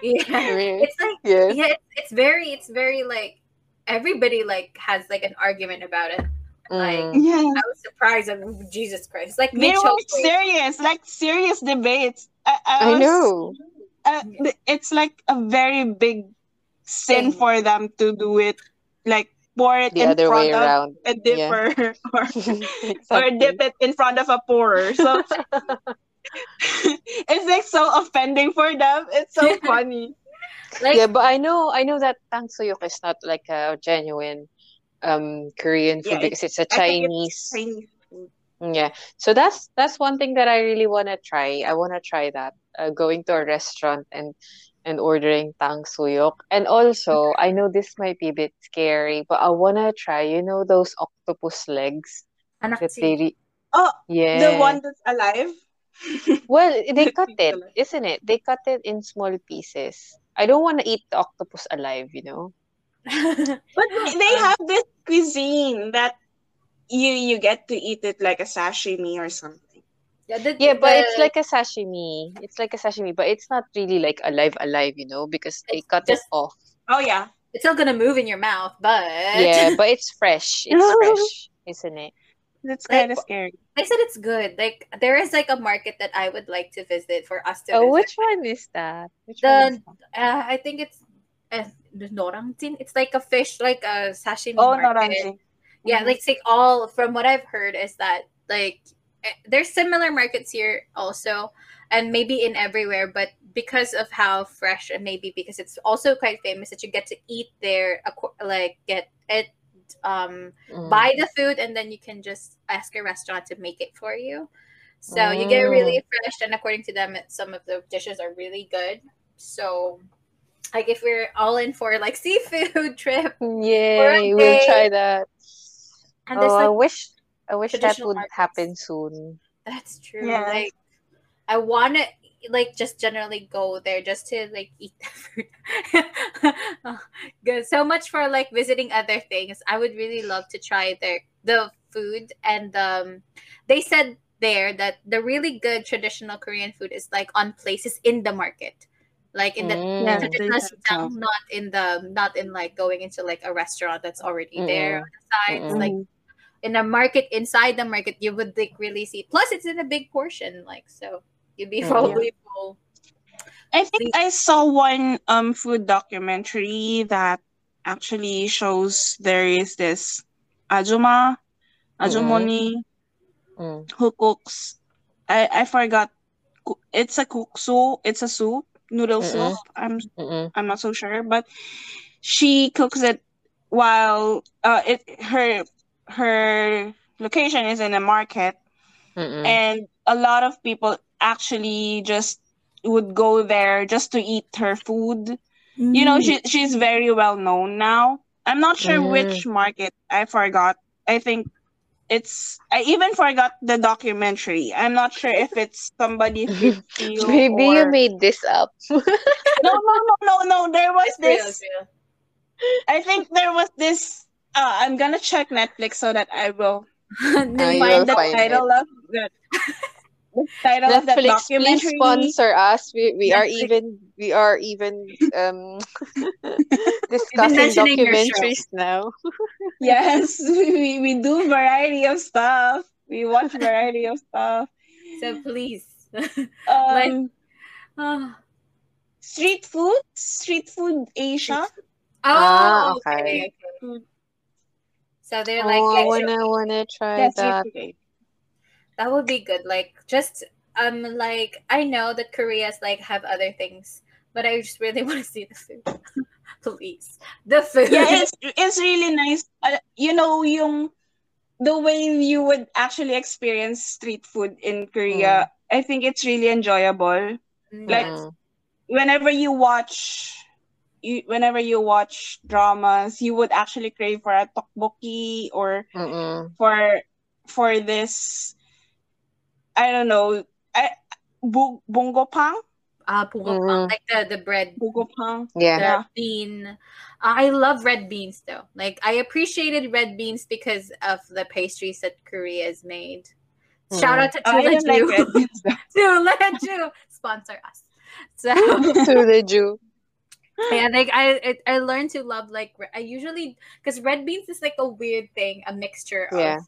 Speaker 2: Yeah, it's like
Speaker 3: yeah.
Speaker 2: yeah, it's, it's very it's very like everybody like has like an argument about it. Like
Speaker 3: Mm.
Speaker 1: Yeah.
Speaker 2: I was surprised. I'm Jesus Christ, like
Speaker 1: They were serious, like serious debates. I, I,
Speaker 3: I
Speaker 1: was-
Speaker 3: know.
Speaker 1: uh, th- it's like a very big sin
Speaker 2: Thing.
Speaker 1: for them to do it, like pour it
Speaker 3: The
Speaker 1: in
Speaker 3: other way
Speaker 1: front of
Speaker 3: around.
Speaker 1: a dipper <laughs> or, <laughs> or
Speaker 3: Exactly.
Speaker 1: dip it in front of a pourer. So <laughs> it's like so offending for them. It's so funny.
Speaker 2: like
Speaker 3: yeah, but I know I know that tangsuyuk is not like a genuine um Korean food
Speaker 1: Yeah,
Speaker 3: because it's a
Speaker 1: think it's
Speaker 3: Chinese.
Speaker 1: Chinese food.
Speaker 3: Yeah. So that's that's one thing that I really want to try. I want to try that. Uh, going to a restaurant and and ordering tang tangsuyuk. And also, I know this might be a bit scary, but I want to try, you know, those octopus legs
Speaker 2: anak
Speaker 3: that they re-
Speaker 1: Oh,
Speaker 3: yeah.
Speaker 1: the one that's alive. <laughs>
Speaker 3: Well, they cut
Speaker 1: It's
Speaker 3: it, isn't it? They cut it in small pieces. I don't want to eat the octopus alive, you know? <laughs>
Speaker 1: But they, have this cuisine that you you get to eat it like a sashimi or something.
Speaker 2: yeah, the,
Speaker 3: Yeah, but it's like a sashimi. It's like a sashimi, but it's not really like alive alive, you know, because they cut
Speaker 2: just-
Speaker 3: it off.
Speaker 1: Oh yeah.
Speaker 2: it's still gonna move in your mouth, but
Speaker 3: Yeah, <laughs> but it's fresh. It's fresh, <laughs> isn't it?
Speaker 1: That's kind of scary.
Speaker 2: I said it's good. Like there is like a market that I would like to visit for us to
Speaker 3: Oh,
Speaker 2: visit.
Speaker 3: which one is that? Which
Speaker 2: The-
Speaker 3: one is that?
Speaker 2: Uh, I think it's uh, the Noryangjin. It's like a fish, like a sashimi
Speaker 1: Oh, naranji.
Speaker 2: Yeah,
Speaker 1: Mhm.
Speaker 2: like like all from what I've heard is that like eh, there's similar markets here also, and maybe in everywhere, but because of how fresh and maybe because it's also quite famous that you get to eat there, like get it, um,
Speaker 3: Mm.
Speaker 2: buy the food and then you can just ask a restaurant to make it for you. So you get really fresh, and according to them, it- some of the dishes are really good. So, like if we're all in for like <laughs> seafood trip,
Speaker 3: Yay, we'll try that.
Speaker 2: and there's
Speaker 3: Oh, I wish I wish that would
Speaker 2: markets.
Speaker 3: happen soon.
Speaker 2: That's true.
Speaker 1: Yes.
Speaker 2: Like I want to like just generally go there just to like eat <laughs> the food. Oh, <laughs> good. so much for like visiting other things. I would really love to try their the food and um they said there that the really good traditional Korean food is like on places in the market. Like in the
Speaker 3: Mm.
Speaker 1: Yes,
Speaker 2: traditional
Speaker 1: they said
Speaker 2: sitang, not in the not in like going into like a restaurant that's already there
Speaker 3: Mm-mm.
Speaker 2: on the sides.
Speaker 3: Mm-mm.
Speaker 2: Like in a market inside the market you would like really see plus it's in a big portion like so you'd be
Speaker 3: Mm,
Speaker 2: probably full
Speaker 1: I think I saw one um food documentary that actually shows there is this ajuma, ajumoni
Speaker 3: Mm.
Speaker 1: who cooks. I I forgot it's a kuksu. It's a soup, noodle
Speaker 3: Mm-mm.
Speaker 1: soup. I'm
Speaker 3: Mm-mm.
Speaker 1: I'm not so sure, but she cooks it while uh it her her location is in a market
Speaker 3: Mm-mm.
Speaker 1: and a lot of people actually just would go there just to eat her food. You know, she she's very well known now. I'm not sure
Speaker 3: Mm.
Speaker 1: which market. I forgot. I think it's I even forgot the documentary. I'm not sure if it's somebody <laughs> 50
Speaker 3: Maybe you made this up. <laughs>
Speaker 1: no no no no no there was
Speaker 2: It's
Speaker 1: this
Speaker 2: it's real.
Speaker 1: I think there was this uh, I'm gonna check Netflix so that I will <laughs>
Speaker 2: No,
Speaker 3: will
Speaker 1: find the
Speaker 3: find
Speaker 1: title of the, the title of that
Speaker 3: Netflix, please sponsor us. We we are even we are even um <laughs> discussing
Speaker 2: mentioning your show.
Speaker 3: documentaries now. <laughs>
Speaker 1: Yes, <laughs> we, we do variety of stuff. We watch variety of stuff.
Speaker 2: So please.
Speaker 1: Um,
Speaker 2: oh,
Speaker 1: street food, street food Asia.
Speaker 3: Ah,
Speaker 2: okay.
Speaker 3: okay.
Speaker 2: okay. So they're like,
Speaker 3: oh, I wanna wanna try
Speaker 1: Yeah, street
Speaker 3: that.
Speaker 1: Food Asia.
Speaker 2: that would be good. Like, just um, like I know that Korea's like have other things, but I just really <laughs> want to see the food. <laughs> Please, the food.
Speaker 1: Yeah, it's it's really nice. Uh, you know, yung the way you would actually experience street food in Korea. I think it's really enjoyable.
Speaker 2: Mm,
Speaker 1: like-
Speaker 3: Mm.
Speaker 1: whenever you watch you whenever you watch dramas you would actually crave for a tteokbokki or
Speaker 3: Mm-mm.
Speaker 1: for for this i don't know I, bu, bungopang
Speaker 2: ah, pungopang,
Speaker 3: Mhm.
Speaker 2: like the the bread
Speaker 1: bungopang
Speaker 3: Yeah.
Speaker 1: Yeah.
Speaker 2: red bean. Uh, I love red beans though. Like I appreciated red beans because of the pastries that Korea has made. Shout
Speaker 3: Mm.
Speaker 2: out to
Speaker 1: I
Speaker 2: Tous les
Speaker 1: don't like
Speaker 2: Jours.
Speaker 1: red. Tous
Speaker 2: les <laughs> Jours sponsor us. So
Speaker 3: to the Jew.
Speaker 2: yeah, like I it, I learned to love like I usually because red beans is like a weird thing, a mixture of
Speaker 3: Yeah.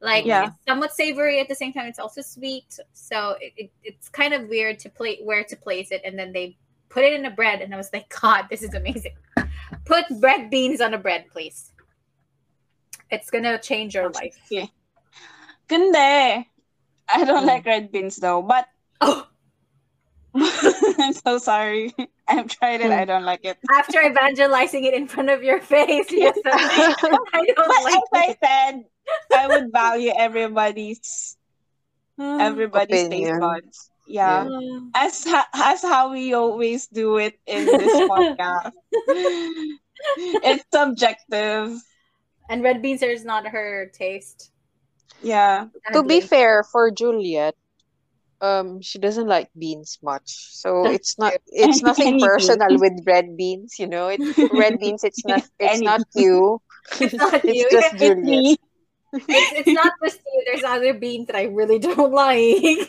Speaker 2: Like
Speaker 1: Yeah.
Speaker 2: it's somewhat savory at the same time. It's also sweet, so it, it, it's kind of weird to play where to place it, and then they put it in a bread, and I was like, <laughs> God, this is amazing. Put bread beans on a bread, please. It's gonna change your life.
Speaker 1: Yeah. Kunde. I don't
Speaker 3: Mm.
Speaker 1: like red beans though, but
Speaker 2: Oh, <laughs>
Speaker 1: I'm so sorry. I've tried it. I don't like it. <laughs>
Speaker 2: after evangelizing it in front of your face, you're <laughs> <laughs> I don't
Speaker 1: But
Speaker 2: like
Speaker 1: as I
Speaker 2: it.
Speaker 1: said, I would value everybody's everybody's taste
Speaker 3: Opinion.
Speaker 1: buds. Yeah.
Speaker 2: Uh,
Speaker 1: As ha- as how we always do it in this podcast. it's subjective.
Speaker 2: and red beans is not her taste.
Speaker 1: Yeah.
Speaker 3: to be fair, for Juliet, um, she doesn't like beans much. So <laughs> it's not it's <laughs> nothing personal with red beans, you know. It's red <laughs> beans, it's not it's
Speaker 1: Any
Speaker 3: not you.
Speaker 2: It's not you.
Speaker 3: It's just
Speaker 1: It's me.
Speaker 2: it's, it's not just you. There's other beans that I really don't like.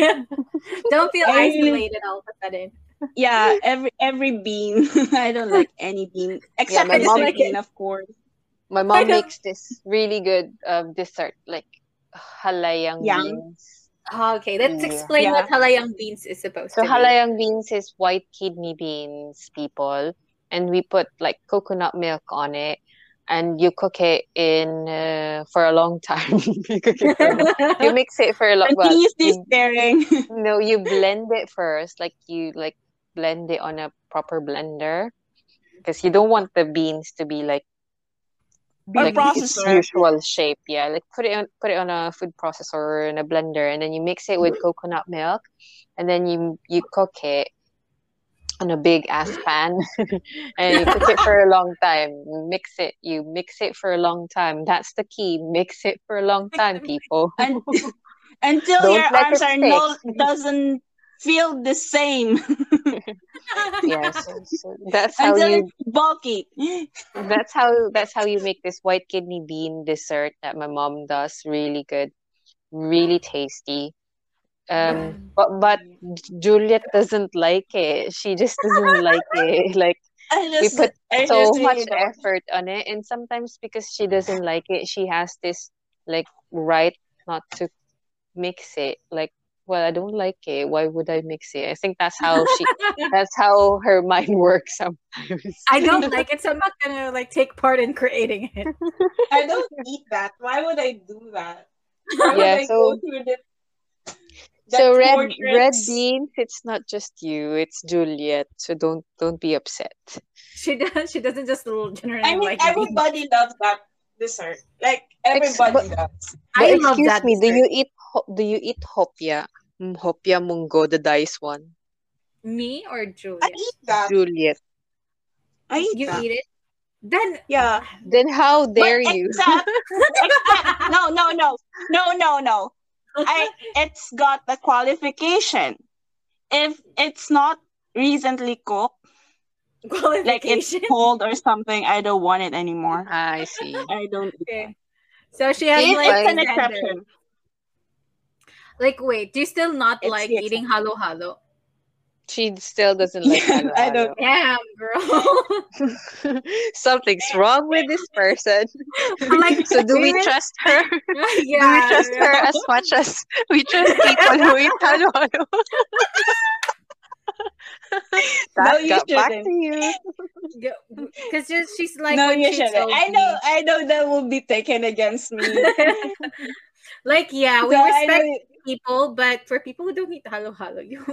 Speaker 2: don't feel
Speaker 1: I
Speaker 2: isolated all of a sudden.
Speaker 1: Yeah, every every bean. I don't like any bean except
Speaker 3: my mom-
Speaker 1: sweet bean, of course.
Speaker 3: My mom makes this really good um dessert, like <sighs> halayang
Speaker 1: Yang.
Speaker 3: beans.
Speaker 2: Oh, okay, let's
Speaker 3: Yeah.
Speaker 2: explain what halayang beans is supposed
Speaker 3: So
Speaker 2: to be.
Speaker 3: halayang beans is white kidney beans, people, and we put like coconut milk on it, and you cook it in uh, for a long time. <laughs> you cook it for a long- <laughs> you mix it for a long. Well,
Speaker 1: Continuously
Speaker 3: you,
Speaker 1: staring. <laughs>
Speaker 3: no, you blend it first, like you like blend it on a proper blender, because you don't want the beans to be like
Speaker 1: Or
Speaker 3: like its usual shape. Yeah, like put it on put it on a food processor or in a blender, and then you mix it with mm. coconut milk, and then you you cook it on a big ass pan, <laughs> and you cook it for a long time. Mix it, you mix it for a long time. That's the key. Mix it for a long time, <laughs> people.
Speaker 1: And, <laughs> until
Speaker 3: Don't
Speaker 1: your arms are no doesn't feel the same. <laughs>
Speaker 3: so that's how
Speaker 1: until
Speaker 3: you
Speaker 1: it's bulky.
Speaker 3: that's how that's how you make this white kidney bean dessert that my mom does. Really good. Really tasty. Um but but juliet doesn't like it. She just doesn't <laughs> like it. Like
Speaker 1: I
Speaker 3: we put so much
Speaker 1: really
Speaker 3: effort on it. And sometimes because she doesn't like it she has this like right not to mix it. Like well i don't like it why would i mix it i think that's how she <laughs> that's how her mind works sometimes
Speaker 2: I don't like it, so I'm not gonna like take part in creating it. <laughs>
Speaker 1: I don't eat that. Why would I do that? Why would
Speaker 3: Yeah,
Speaker 1: I
Speaker 3: so-
Speaker 1: go through this?
Speaker 3: so red
Speaker 1: more
Speaker 3: red beans, it's not just you, it's Juliet. So don't don't be upset.
Speaker 2: She does. <laughs> She doesn't just generally
Speaker 1: I mean,
Speaker 2: like beans.
Speaker 1: everybody loves that dessert. Like everybody
Speaker 3: but-
Speaker 1: does.
Speaker 3: But
Speaker 2: I love
Speaker 3: excuse
Speaker 2: that.
Speaker 3: me, do you eat do you eat hopia? Mm, Hopia mungo, the dice one.
Speaker 2: Me or Juliet?
Speaker 1: I
Speaker 2: Julia?
Speaker 1: eat that.
Speaker 3: Juliet.
Speaker 1: I eat
Speaker 2: You
Speaker 1: that.
Speaker 2: eat it? Then
Speaker 1: Yeah.
Speaker 3: Then how dare
Speaker 1: But
Speaker 3: you?
Speaker 1: Except, except, <laughs> no, no, no, no, no, no. I it's got the qualification. If it's not recently cooked, like it's cold or something, I don't want it anymore.
Speaker 3: I see.
Speaker 1: I don't.
Speaker 2: Okay. So she has
Speaker 1: It-
Speaker 2: like
Speaker 1: an exception.
Speaker 2: Like, wait, do you still not
Speaker 1: It's
Speaker 2: like eating halo halo?
Speaker 3: She still doesn't like
Speaker 1: Yeah,
Speaker 3: halo
Speaker 1: I don't-
Speaker 2: Damn, girl. <laughs>
Speaker 3: Something's wrong with this person. <laughs>
Speaker 2: like,
Speaker 3: So do we trust her?
Speaker 2: yeah, <laughs>
Speaker 3: do we trust her as much as we trust people who eat halo halo?
Speaker 1: No,
Speaker 3: that
Speaker 1: you
Speaker 3: got back
Speaker 1: shouldn't.
Speaker 3: to you.
Speaker 2: Because she's like,
Speaker 1: no,
Speaker 2: when
Speaker 1: you
Speaker 2: she
Speaker 1: shouldn't.
Speaker 2: told
Speaker 1: I know.
Speaker 2: me-
Speaker 1: I know that will be taken against me.
Speaker 2: Like, yeah, we
Speaker 1: So
Speaker 2: respect people, but for people who don't need halo halo, <laughs> you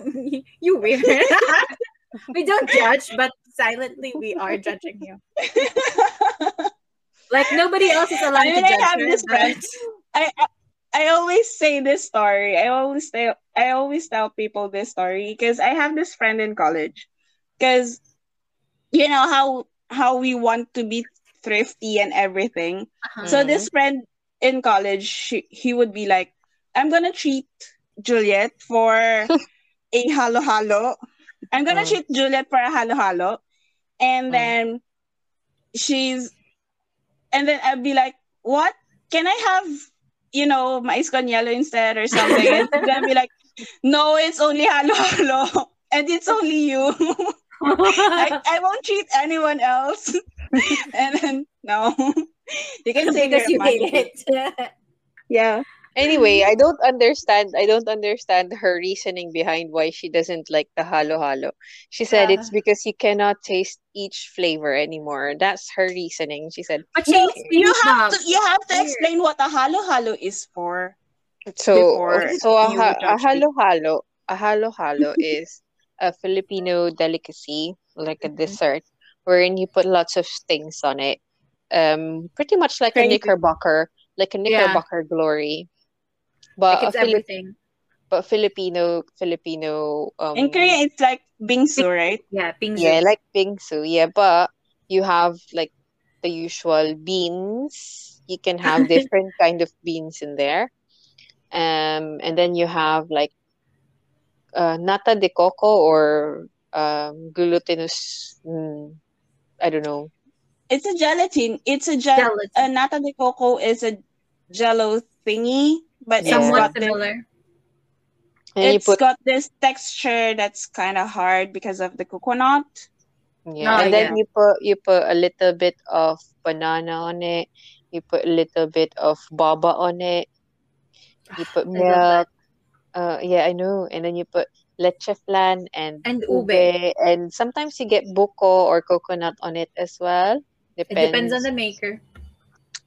Speaker 2: you weird. <laughs> we don't judge, but silently we are judging you. Like nobody else is allowed
Speaker 1: I mean,
Speaker 2: to
Speaker 1: I have
Speaker 2: her,
Speaker 1: this friend. I, I I always say this story. I always tell I always tell people this story because I have this friend in college. Because you know how how we want to be thrifty and everything.
Speaker 2: Uh-huh.
Speaker 1: So this friend in college, she, he would be like, "I'm gonna treat <laughs> Juliet for a halo halo. I'm gonna
Speaker 3: Mm.
Speaker 1: treat Juliet for a halo halo," and
Speaker 3: Mm.
Speaker 1: then she's, and then I'd be like, "What? Can I have, you know, mais con yelo instead or something?" and she's gonna be like, "No, it's only halo halo, <laughs> and it's only you. <laughs> I, I won't treat anyone else." and then no, <laughs> you can say
Speaker 2: because you hate it. <laughs>
Speaker 1: Yeah.
Speaker 3: Anyway, I don't understand. I don't understand her reasoning behind why she doesn't like the halo halo. She said
Speaker 2: Yeah.
Speaker 3: it's because you cannot taste each flavor anymore. That's her reasoning. She said
Speaker 2: but she
Speaker 1: You, you have to you have to explain what a halo halo is for.
Speaker 3: so. So a,
Speaker 1: you
Speaker 3: ha- a
Speaker 1: judge me.
Speaker 3: halo halo, a halo halo <laughs> is a Filipino delicacy, like a
Speaker 2: Mhm.
Speaker 3: dessert, wherein you put lots of things on it. Um, pretty much like a knickerbocker, like a
Speaker 2: Yeah.
Speaker 3: knickerbocker glory. But
Speaker 2: Like it's
Speaker 3: Fili-
Speaker 2: everything.
Speaker 3: but Filipino Filipino um
Speaker 1: In Korea, it's like bingsu, right?
Speaker 2: Yeah, bingsu.
Speaker 3: Yeah, like bingsu. Yeah, but you have like the usual beans. You can have <laughs> different kind of beans in there. Um, and then you have like uh, nata de coco or um, glutinous. Mm, I don't know.
Speaker 1: It's a gelatin. It's a gel.
Speaker 2: Gelatin.
Speaker 1: A nata de coco is a jello thingy, but
Speaker 3: Yeah.
Speaker 1: it's got
Speaker 2: Somewhat
Speaker 1: this,
Speaker 2: similar.
Speaker 3: And you
Speaker 1: it's
Speaker 3: put
Speaker 1: got this texture that's kind of hard because of the coconut.
Speaker 3: yeah,
Speaker 2: Oh,
Speaker 3: and then
Speaker 2: yeah.
Speaker 3: you put you put a little bit of banana on it. You put a little bit of baba on it. You <sighs> put milk. Uh, yeah, I know. And then you put leche flan and
Speaker 2: And
Speaker 3: ube,
Speaker 2: ube.
Speaker 3: and sometimes you get buko or coconut on it as well.
Speaker 2: It
Speaker 3: Depends.
Speaker 2: depends on the maker.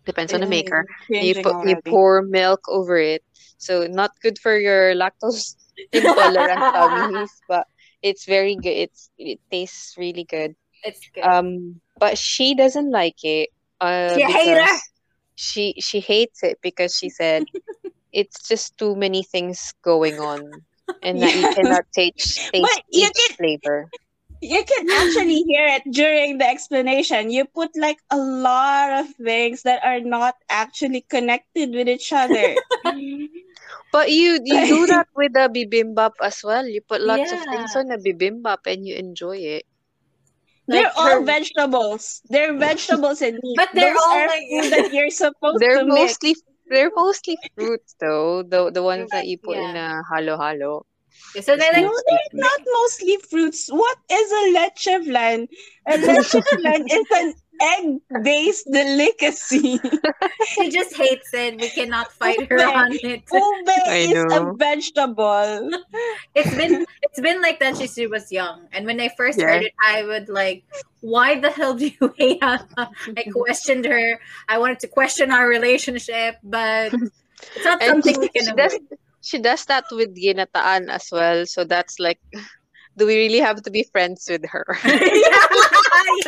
Speaker 3: depends on the maker. You
Speaker 1: changing
Speaker 3: put you pour milk over it, so not good for your lactose <laughs> intolerant tummies, but it's very good. It's it tastes really good.
Speaker 2: It's good.
Speaker 3: Um, but she doesn't like it. Uh,
Speaker 2: She a
Speaker 3: because she she hates it because she said <laughs> it's just too many things going on, and that you cannot taste taste
Speaker 1: But you
Speaker 3: each
Speaker 1: can-
Speaker 3: flavor.
Speaker 1: You can actually <laughs> hear it during the explanation. You put like a lot of things that are not actually connected with each other. <laughs>
Speaker 3: But you you do <laughs> that with the bibimbap as well. You put lots of things on the bibimbap and you enjoy it.
Speaker 1: They're
Speaker 2: Like
Speaker 1: all
Speaker 2: her-
Speaker 1: vegetables. They're vegetables and meat.
Speaker 2: But they're
Speaker 1: Those
Speaker 2: all like-
Speaker 1: food that you're supposed
Speaker 3: They're
Speaker 1: to mix.
Speaker 3: mostly they're mostly fruits though. The the ones that you put in
Speaker 2: Yeah.
Speaker 3: a halo halo.
Speaker 2: So they like
Speaker 1: No, they're not mostly fruits. What is a leche flan? A leche <laughs> flan is an egg-based delicacy. <laughs>
Speaker 2: she just hates it. We cannot fight her on it.
Speaker 1: Ube is a vegetable. <laughs>
Speaker 2: it's been it's been like that since she was young. And when I first
Speaker 3: Yeah.
Speaker 2: heard it, I would like, why the hell do you hate us? I questioned her. I wanted to question our relationship, but it's not
Speaker 3: And
Speaker 2: something we
Speaker 3: she
Speaker 2: can
Speaker 3: does
Speaker 2: avoid.
Speaker 3: She does that with ginataan as well. So that's like, <laughs> do we really have to be friends with her?
Speaker 2: yeah.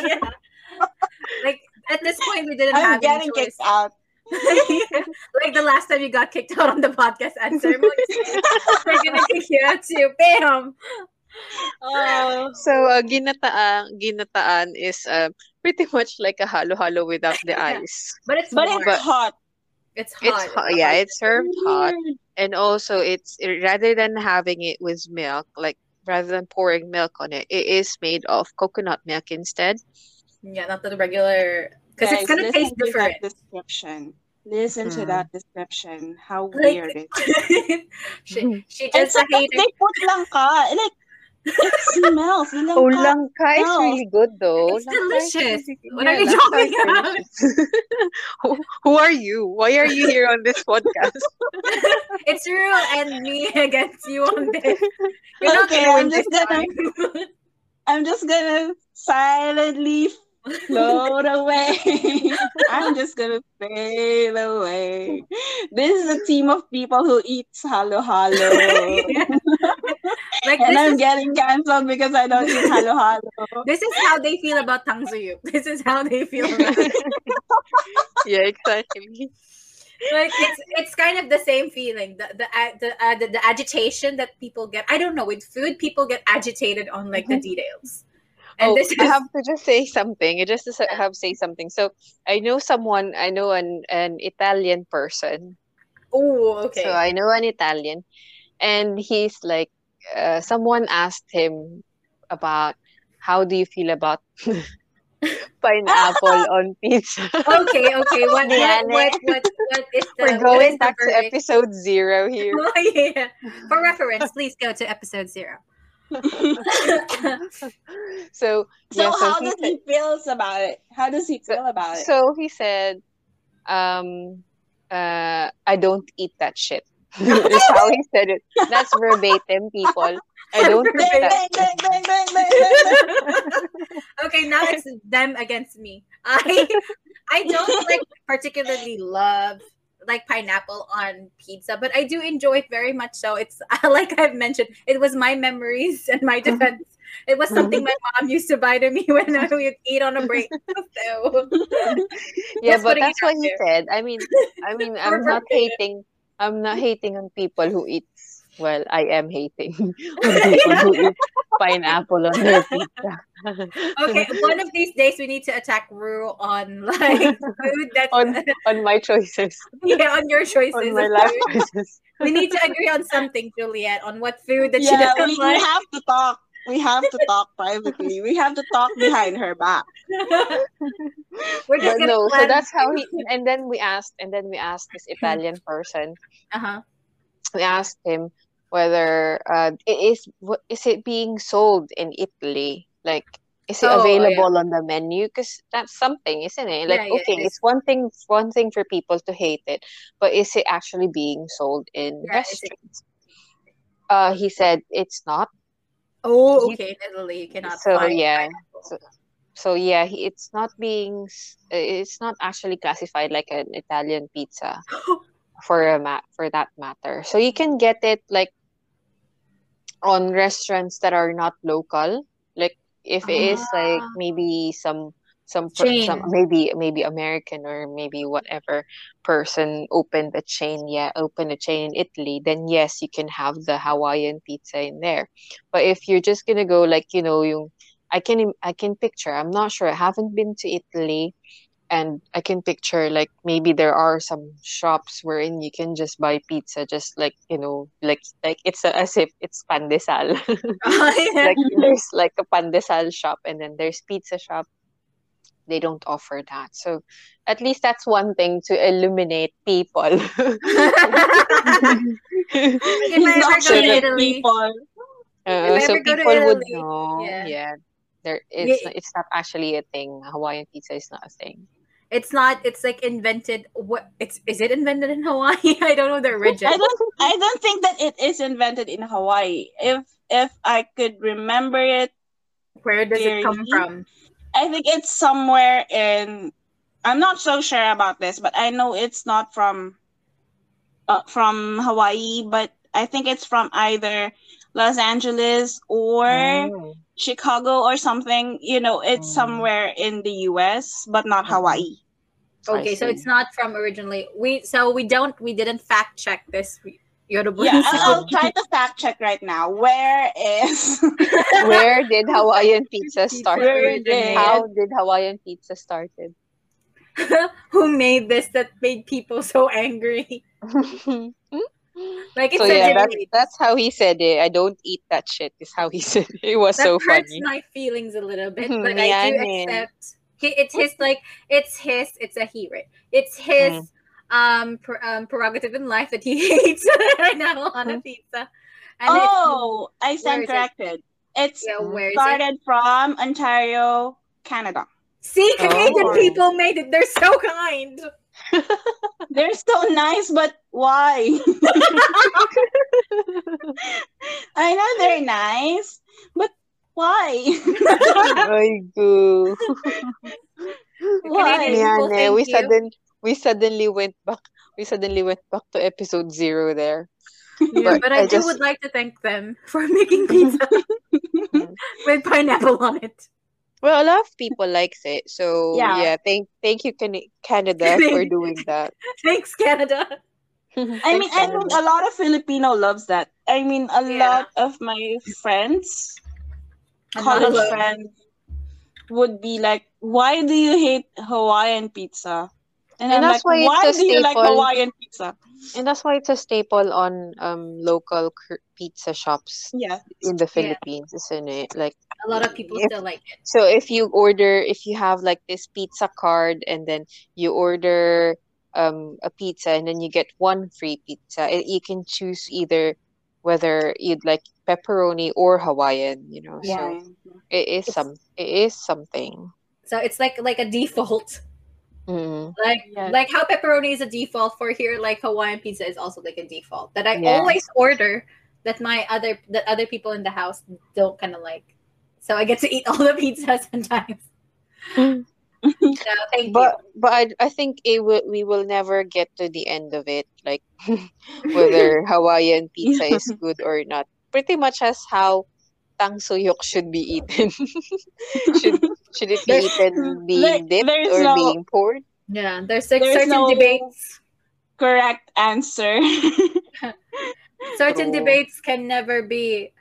Speaker 2: <laughs> yeah. Like at this point, we didn't
Speaker 1: I'm
Speaker 2: have
Speaker 1: getting
Speaker 2: any choice.
Speaker 1: kicked out. <laughs>
Speaker 2: like the last time you got kicked out on the podcast answer, we're gonna kick you out too. Bam. Oh,
Speaker 3: so uh, ginataan, ginataan is uh, pretty much like a halo-halo without the
Speaker 2: Yeah.
Speaker 3: ice.
Speaker 2: but it's
Speaker 1: But
Speaker 2: warm.
Speaker 1: it's hot.
Speaker 2: It's hot.
Speaker 3: It's hot. Yeah, it's served hot. and also it's rather than having it with milk like rather than pouring milk on it it is made of coconut milk instead
Speaker 2: Yeah, not the regular because it's
Speaker 1: Guys,
Speaker 2: gonna
Speaker 1: listen
Speaker 2: taste
Speaker 1: to
Speaker 2: different.
Speaker 1: That description. Listen to
Speaker 3: Hmm.
Speaker 1: that description. How
Speaker 2: Like-
Speaker 1: weird it <laughs>
Speaker 2: she, she
Speaker 1: And
Speaker 2: just a
Speaker 1: sometimes
Speaker 2: hater.
Speaker 1: they put langka. Like, it smells. The
Speaker 3: oh
Speaker 1: langka.
Speaker 3: langka is really good though
Speaker 2: It's delicious.
Speaker 3: really-
Speaker 2: What are you talking
Speaker 3: delicious. <laughs> who, who are you why are you here on this podcast <laughs>
Speaker 2: It's Ryeo and me against you on <laughs> this. You're not
Speaker 1: Okay, I'm just gonna-
Speaker 2: time.
Speaker 1: I'm just gonna silently float away. I'm just gonna fade away. This is a team of people who eats halo halo.
Speaker 2: Like
Speaker 1: and
Speaker 2: this
Speaker 1: I'm
Speaker 2: is
Speaker 1: getting cancelled because I don't eat halo halo. <laughs>
Speaker 2: this is how they feel about Tangsuyuk. This is how they feel about <laughs>
Speaker 3: yeah exactly
Speaker 2: like it's it's kind of the same feeling the the uh, the, uh, the, the agitation that people get i don't know with food people get agitated on like the details and
Speaker 3: oh,
Speaker 2: this is
Speaker 3: I have to just say something. I just have to have say something. So I know someone. I know an an Italian person.
Speaker 2: oh okay
Speaker 3: So I know an Italian, and he's like, uh, someone asked him about how do you feel about <laughs> pineapple <laughs> on pizza.
Speaker 2: okay okay <laughs> what what, what what what is the
Speaker 3: We're going
Speaker 2: the
Speaker 3: back to episode zero here.
Speaker 2: oh, yeah. for reference please go to episode zero
Speaker 3: So
Speaker 1: So
Speaker 3: yeah, so
Speaker 1: how
Speaker 3: he
Speaker 1: does
Speaker 3: said,
Speaker 1: he feels about it? How does he feel about it?
Speaker 3: so he said, um, uh, I don't eat that shit. That's how he said it. That's verbatim, people. I don't
Speaker 1: Bang,
Speaker 3: that.
Speaker 1: bang, bang, bang, bang,
Speaker 2: okay now it's them against me i i don't like particularly love like pineapple on pizza but i do enjoy it very much so it's <laughs> like i've mentioned it was my memories and my defense it was something my mom used to buy to me <laughs> when i would eat on a break so
Speaker 3: Yeah, but that's what he said. I mean, I mean, <laughs> I'm not hating. I'm not hating on people who eat. Well, I am hating <laughs> on <laughs> people who eat pineapple on their pizza. <laughs>
Speaker 2: okay one of these days we need to attack Ryeo on like food that's
Speaker 3: on on my choices,
Speaker 2: yeah on your choices
Speaker 3: on my life choices.
Speaker 2: we need to agree on something juliet on what food that she
Speaker 1: Yeah,
Speaker 2: doesn't
Speaker 1: we, we have to talk. We have to talk privately. We have to talk behind her back. <laughs>
Speaker 2: We're just
Speaker 3: But
Speaker 2: gonna
Speaker 3: no, so that's how he. And then we asked, and then we asked this Italian <laughs> person.
Speaker 2: Uh-huh.
Speaker 3: We asked him whether uh, it is what is it being sold in Italy? Like, is it
Speaker 2: Oh,
Speaker 3: available on the menu? Because that's something, isn't it? Like,
Speaker 2: Yeah, yeah,
Speaker 3: okay,
Speaker 2: it is.
Speaker 3: it's one thing, it's one thing for people to hate it, but is it actually being sold in
Speaker 2: Yeah,
Speaker 3: restaurants? Uh, he said it's not.
Speaker 2: Oh, okay. In Italy, you cannot
Speaker 3: So,
Speaker 2: find
Speaker 3: yeah. So, so yeah, he, it's not being, uh, it's not actually classified like an Italian pizza <gasps> for a mat for that matter. So you can get it like on restaurants that are not local. Like if it is like
Speaker 2: Ah.
Speaker 3: maybe some some some maybe maybe American or maybe whatever person opened a chain, yeah, open a chain in Italy, then yes, you can have the Hawaiian pizza in there. But if you're just gonna go like, you know, yung I can I can picture, I'm not sure, I haven't been to Italy and I can picture like maybe there are some shops wherein you can just buy pizza just like, you know, like like it's a, as if it's pandesal. <laughs> <laughs> Oh, like there's like a pandesal shop and then there's pizza shop they don't offer that so at least that's one thing to illuminate people <laughs> <laughs>
Speaker 2: If I ever go to Italy-
Speaker 1: people.
Speaker 3: Uh, so
Speaker 2: ever go
Speaker 3: people would know
Speaker 2: yeah.
Speaker 3: yeah, there it's
Speaker 2: Yeah.
Speaker 3: it's not actually a thing hawaiian pizza is not a thing
Speaker 2: it's not. It's like invented. What? It's is it invented in Hawaii? <laughs> I don't know the origin.
Speaker 1: I don't I don't think that it is invented in Hawaii. If if I could remember it,
Speaker 2: Where does it come from?
Speaker 1: I think it's somewhere in I'm not so sure about this, but I know it's not from uh, from Hawaii, but I think it's from either Los Angeles or
Speaker 3: Oh.
Speaker 1: Chicago or something. You know, it's
Speaker 3: Mm.
Speaker 1: somewhere in the US, but not Hawaii.
Speaker 2: Okay, so it's not from originally. We so we don't we didn't fact check this. Yoruba.
Speaker 1: Yeah, I'll, I'll try to fact check right now. Where is <laughs>
Speaker 3: Where did Hawaiian pizza start?
Speaker 1: Did-
Speaker 3: How did Hawaiian pizza started? <laughs>
Speaker 2: Who made this that made people so angry? <laughs> Like it's
Speaker 3: so
Speaker 2: a
Speaker 3: yeah, that's that's how he said it. I don't eat that shit. Is how he said it. It was
Speaker 2: that
Speaker 3: so
Speaker 2: hurts
Speaker 3: funny.
Speaker 2: my feelings a little bit, but I do
Speaker 3: yanin.
Speaker 2: accept. He, it's his like it's his. It's a he, right? It's his
Speaker 3: Hmm.
Speaker 2: Um, per, um prerogative in life that he <laughs> hates banana on a
Speaker 3: Hmm.
Speaker 2: pizza. And
Speaker 1: Oh, I
Speaker 2: Where
Speaker 1: stand
Speaker 2: is it?
Speaker 1: corrected. It's
Speaker 2: yeah, where is it?
Speaker 1: started from Ontario, Canada.
Speaker 2: See, Canadian
Speaker 3: Oh.
Speaker 2: people made it. They're so kind. <laughs> <laughs>
Speaker 1: They're so nice, but why? I know they're nice, but why?
Speaker 3: Ay, go.
Speaker 1: why?
Speaker 2: Canadian-
Speaker 3: Yeah,
Speaker 2: Well,
Speaker 3: ne,
Speaker 2: thank
Speaker 3: we
Speaker 2: you.
Speaker 3: Sudden we suddenly went back. We suddenly went back to episode zero there.
Speaker 2: Yeah,
Speaker 3: But
Speaker 2: but I,
Speaker 3: I
Speaker 2: do
Speaker 3: just-
Speaker 2: would like to thank them for <laughs> making pizza <laughs> with pineapple on it.
Speaker 3: Well, a lot of people likes it, so
Speaker 1: Yeah.
Speaker 3: yeah. thank thank you, Canada, for doing that. <laughs>
Speaker 2: Thanks, Canada.
Speaker 1: I mean, I think a lot of Filipino loves that. I mean, a
Speaker 2: Yeah.
Speaker 1: lot of my friends, college friends, would be like, "Why do you hate Hawaiian pizza?" And,
Speaker 3: And that's
Speaker 1: like,
Speaker 3: why
Speaker 1: "Why
Speaker 3: it's a
Speaker 1: do you like
Speaker 3: staple.
Speaker 1: Hawaiian pizza?"
Speaker 3: and that's why it's a staple on um local cr- pizza shops
Speaker 1: Yeah,
Speaker 3: in the
Speaker 2: Yeah.
Speaker 3: Philippines, isn't it? Like
Speaker 2: A lot of people
Speaker 3: If-
Speaker 2: still like it.
Speaker 3: so, if you order, if you have like this pizza card, and then you order um a pizza, and then you get one free pizza, it, you can choose either whether you'd like pepperoni or Hawaiian. You know,
Speaker 1: yeah.
Speaker 3: so it is
Speaker 2: It's-
Speaker 3: some it is something.
Speaker 2: So it's like like a default.
Speaker 3: Mm.
Speaker 2: Like
Speaker 1: Yeah.
Speaker 2: like how pepperoni is a default for here, like Hawaiian pizza is also like a default that I
Speaker 3: Yeah.
Speaker 2: always order that my other that other people in the house don't kind of like. So I get to eat <laughs> all the pizza sometimes. <laughs> So thank
Speaker 3: But but I I think it will we will never get to the end of it, like <laughs> whether Hawaiian pizza is good or not. Pretty much as how tangsuyuk should be eaten. <laughs> should should it be eaten being
Speaker 1: there-
Speaker 3: dipped
Speaker 1: there's
Speaker 3: or
Speaker 1: no-
Speaker 3: being poured?
Speaker 2: Yeah, there's like
Speaker 1: There's
Speaker 2: certain
Speaker 1: no-
Speaker 2: debates.
Speaker 1: Correct answer. <laughs>
Speaker 2: Certain
Speaker 3: True.
Speaker 2: debates can never be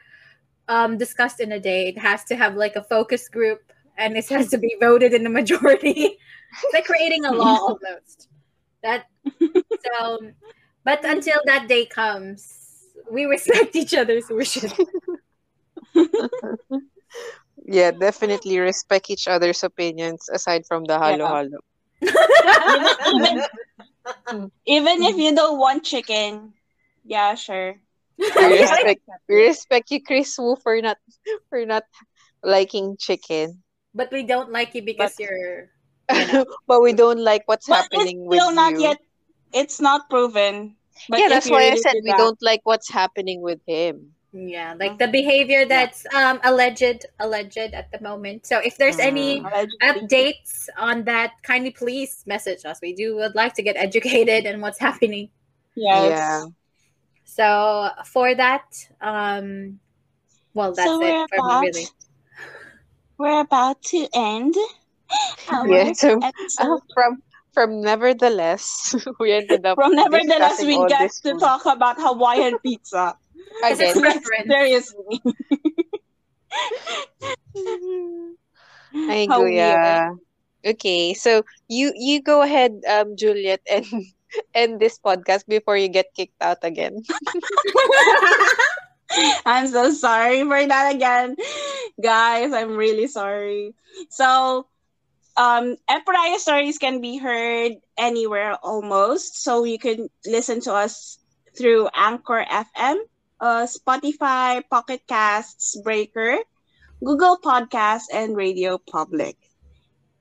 Speaker 2: um discussed in a day. It has to have like a focus group and it has to be voted in the majority. <laughs> it's like creating a law almost. That so but until that day comes, we respect each other's wishes.
Speaker 3: Yeah, definitely respect each other's opinions aside from the halo halo.
Speaker 1: even, even if you don't want chicken, yeah, sure.
Speaker 3: We <laughs> respect we respect you, Kris Wu, for not for not liking chicken.
Speaker 2: but we don't like you because
Speaker 1: But-
Speaker 2: you're <laughs>
Speaker 3: but we don't like what's
Speaker 1: But it's
Speaker 3: happening with
Speaker 1: still not
Speaker 3: you.
Speaker 1: yet. It's not proven. But
Speaker 3: yeah, that's why I said we
Speaker 1: that-
Speaker 3: don't like what's happening with him.
Speaker 2: Yeah, like the behavior that's um alleged alleged at the moment. So if there's any
Speaker 3: Mm.
Speaker 1: Allegedly.
Speaker 2: updates on that, kindly please message us. We do would like to get educated and what's <laughs> happening.
Speaker 1: Yes.
Speaker 3: Yeah.
Speaker 2: So for that, um, well, that's
Speaker 1: So
Speaker 2: it
Speaker 1: we're
Speaker 2: for
Speaker 1: about,
Speaker 2: me, really.
Speaker 1: we're about to end our <laughs>
Speaker 3: Yeah, so <laughs> uh, from from nevertheless, we ended up
Speaker 1: From nevertheless, we
Speaker 3: all
Speaker 1: get to
Speaker 3: food.
Speaker 1: talk about Hawaiian pizza.
Speaker 3: Again.
Speaker 2: reference.
Speaker 1: Seriously. <laughs>
Speaker 3: I go, yeah. Okay, so you you go ahead, um, Juliet, <laughs> and end this podcast before you get kicked out again. <laughs>
Speaker 1: I'm so sorry for that again. Guys, I'm really sorry. So, um, Air Fryer Stories can be heard anywhere almost. So you can listen to us through Anchor FM, uh, Spotify, Pocket Casts, Breaker, Google Podcasts, and Radio Public.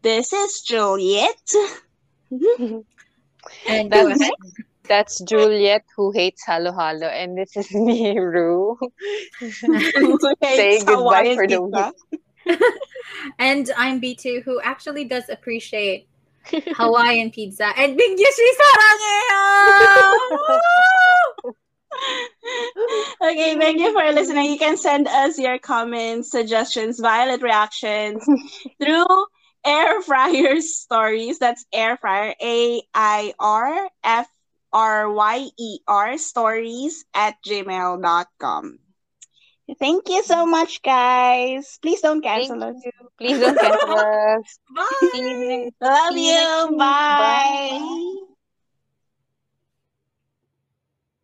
Speaker 1: This is Juliet. <laughs>
Speaker 2: and go
Speaker 3: That's that's Juliet who hates halo halo, and this is <laughs> me, Ryeo.
Speaker 1: who
Speaker 3: Say goodbye for the
Speaker 1: pizza. <laughs>
Speaker 2: And I'm B2 who actually does appreciate Hawaiian pizza and Big Yushi Sarangeyo!
Speaker 1: Okay, thank you for listening. You can send us your comments, suggestions, violent reactions <laughs> through Air Fryer Stories. That's Air Fryer, A I R F R Y E R Stories at gmail.com. Thank you so much, guys. Please don't
Speaker 3: Thank
Speaker 1: cancel us.
Speaker 3: you. Please don't cancel <laughs> us.
Speaker 1: Bye.
Speaker 3: See you next-
Speaker 1: Love
Speaker 3: you next
Speaker 1: you. Bye.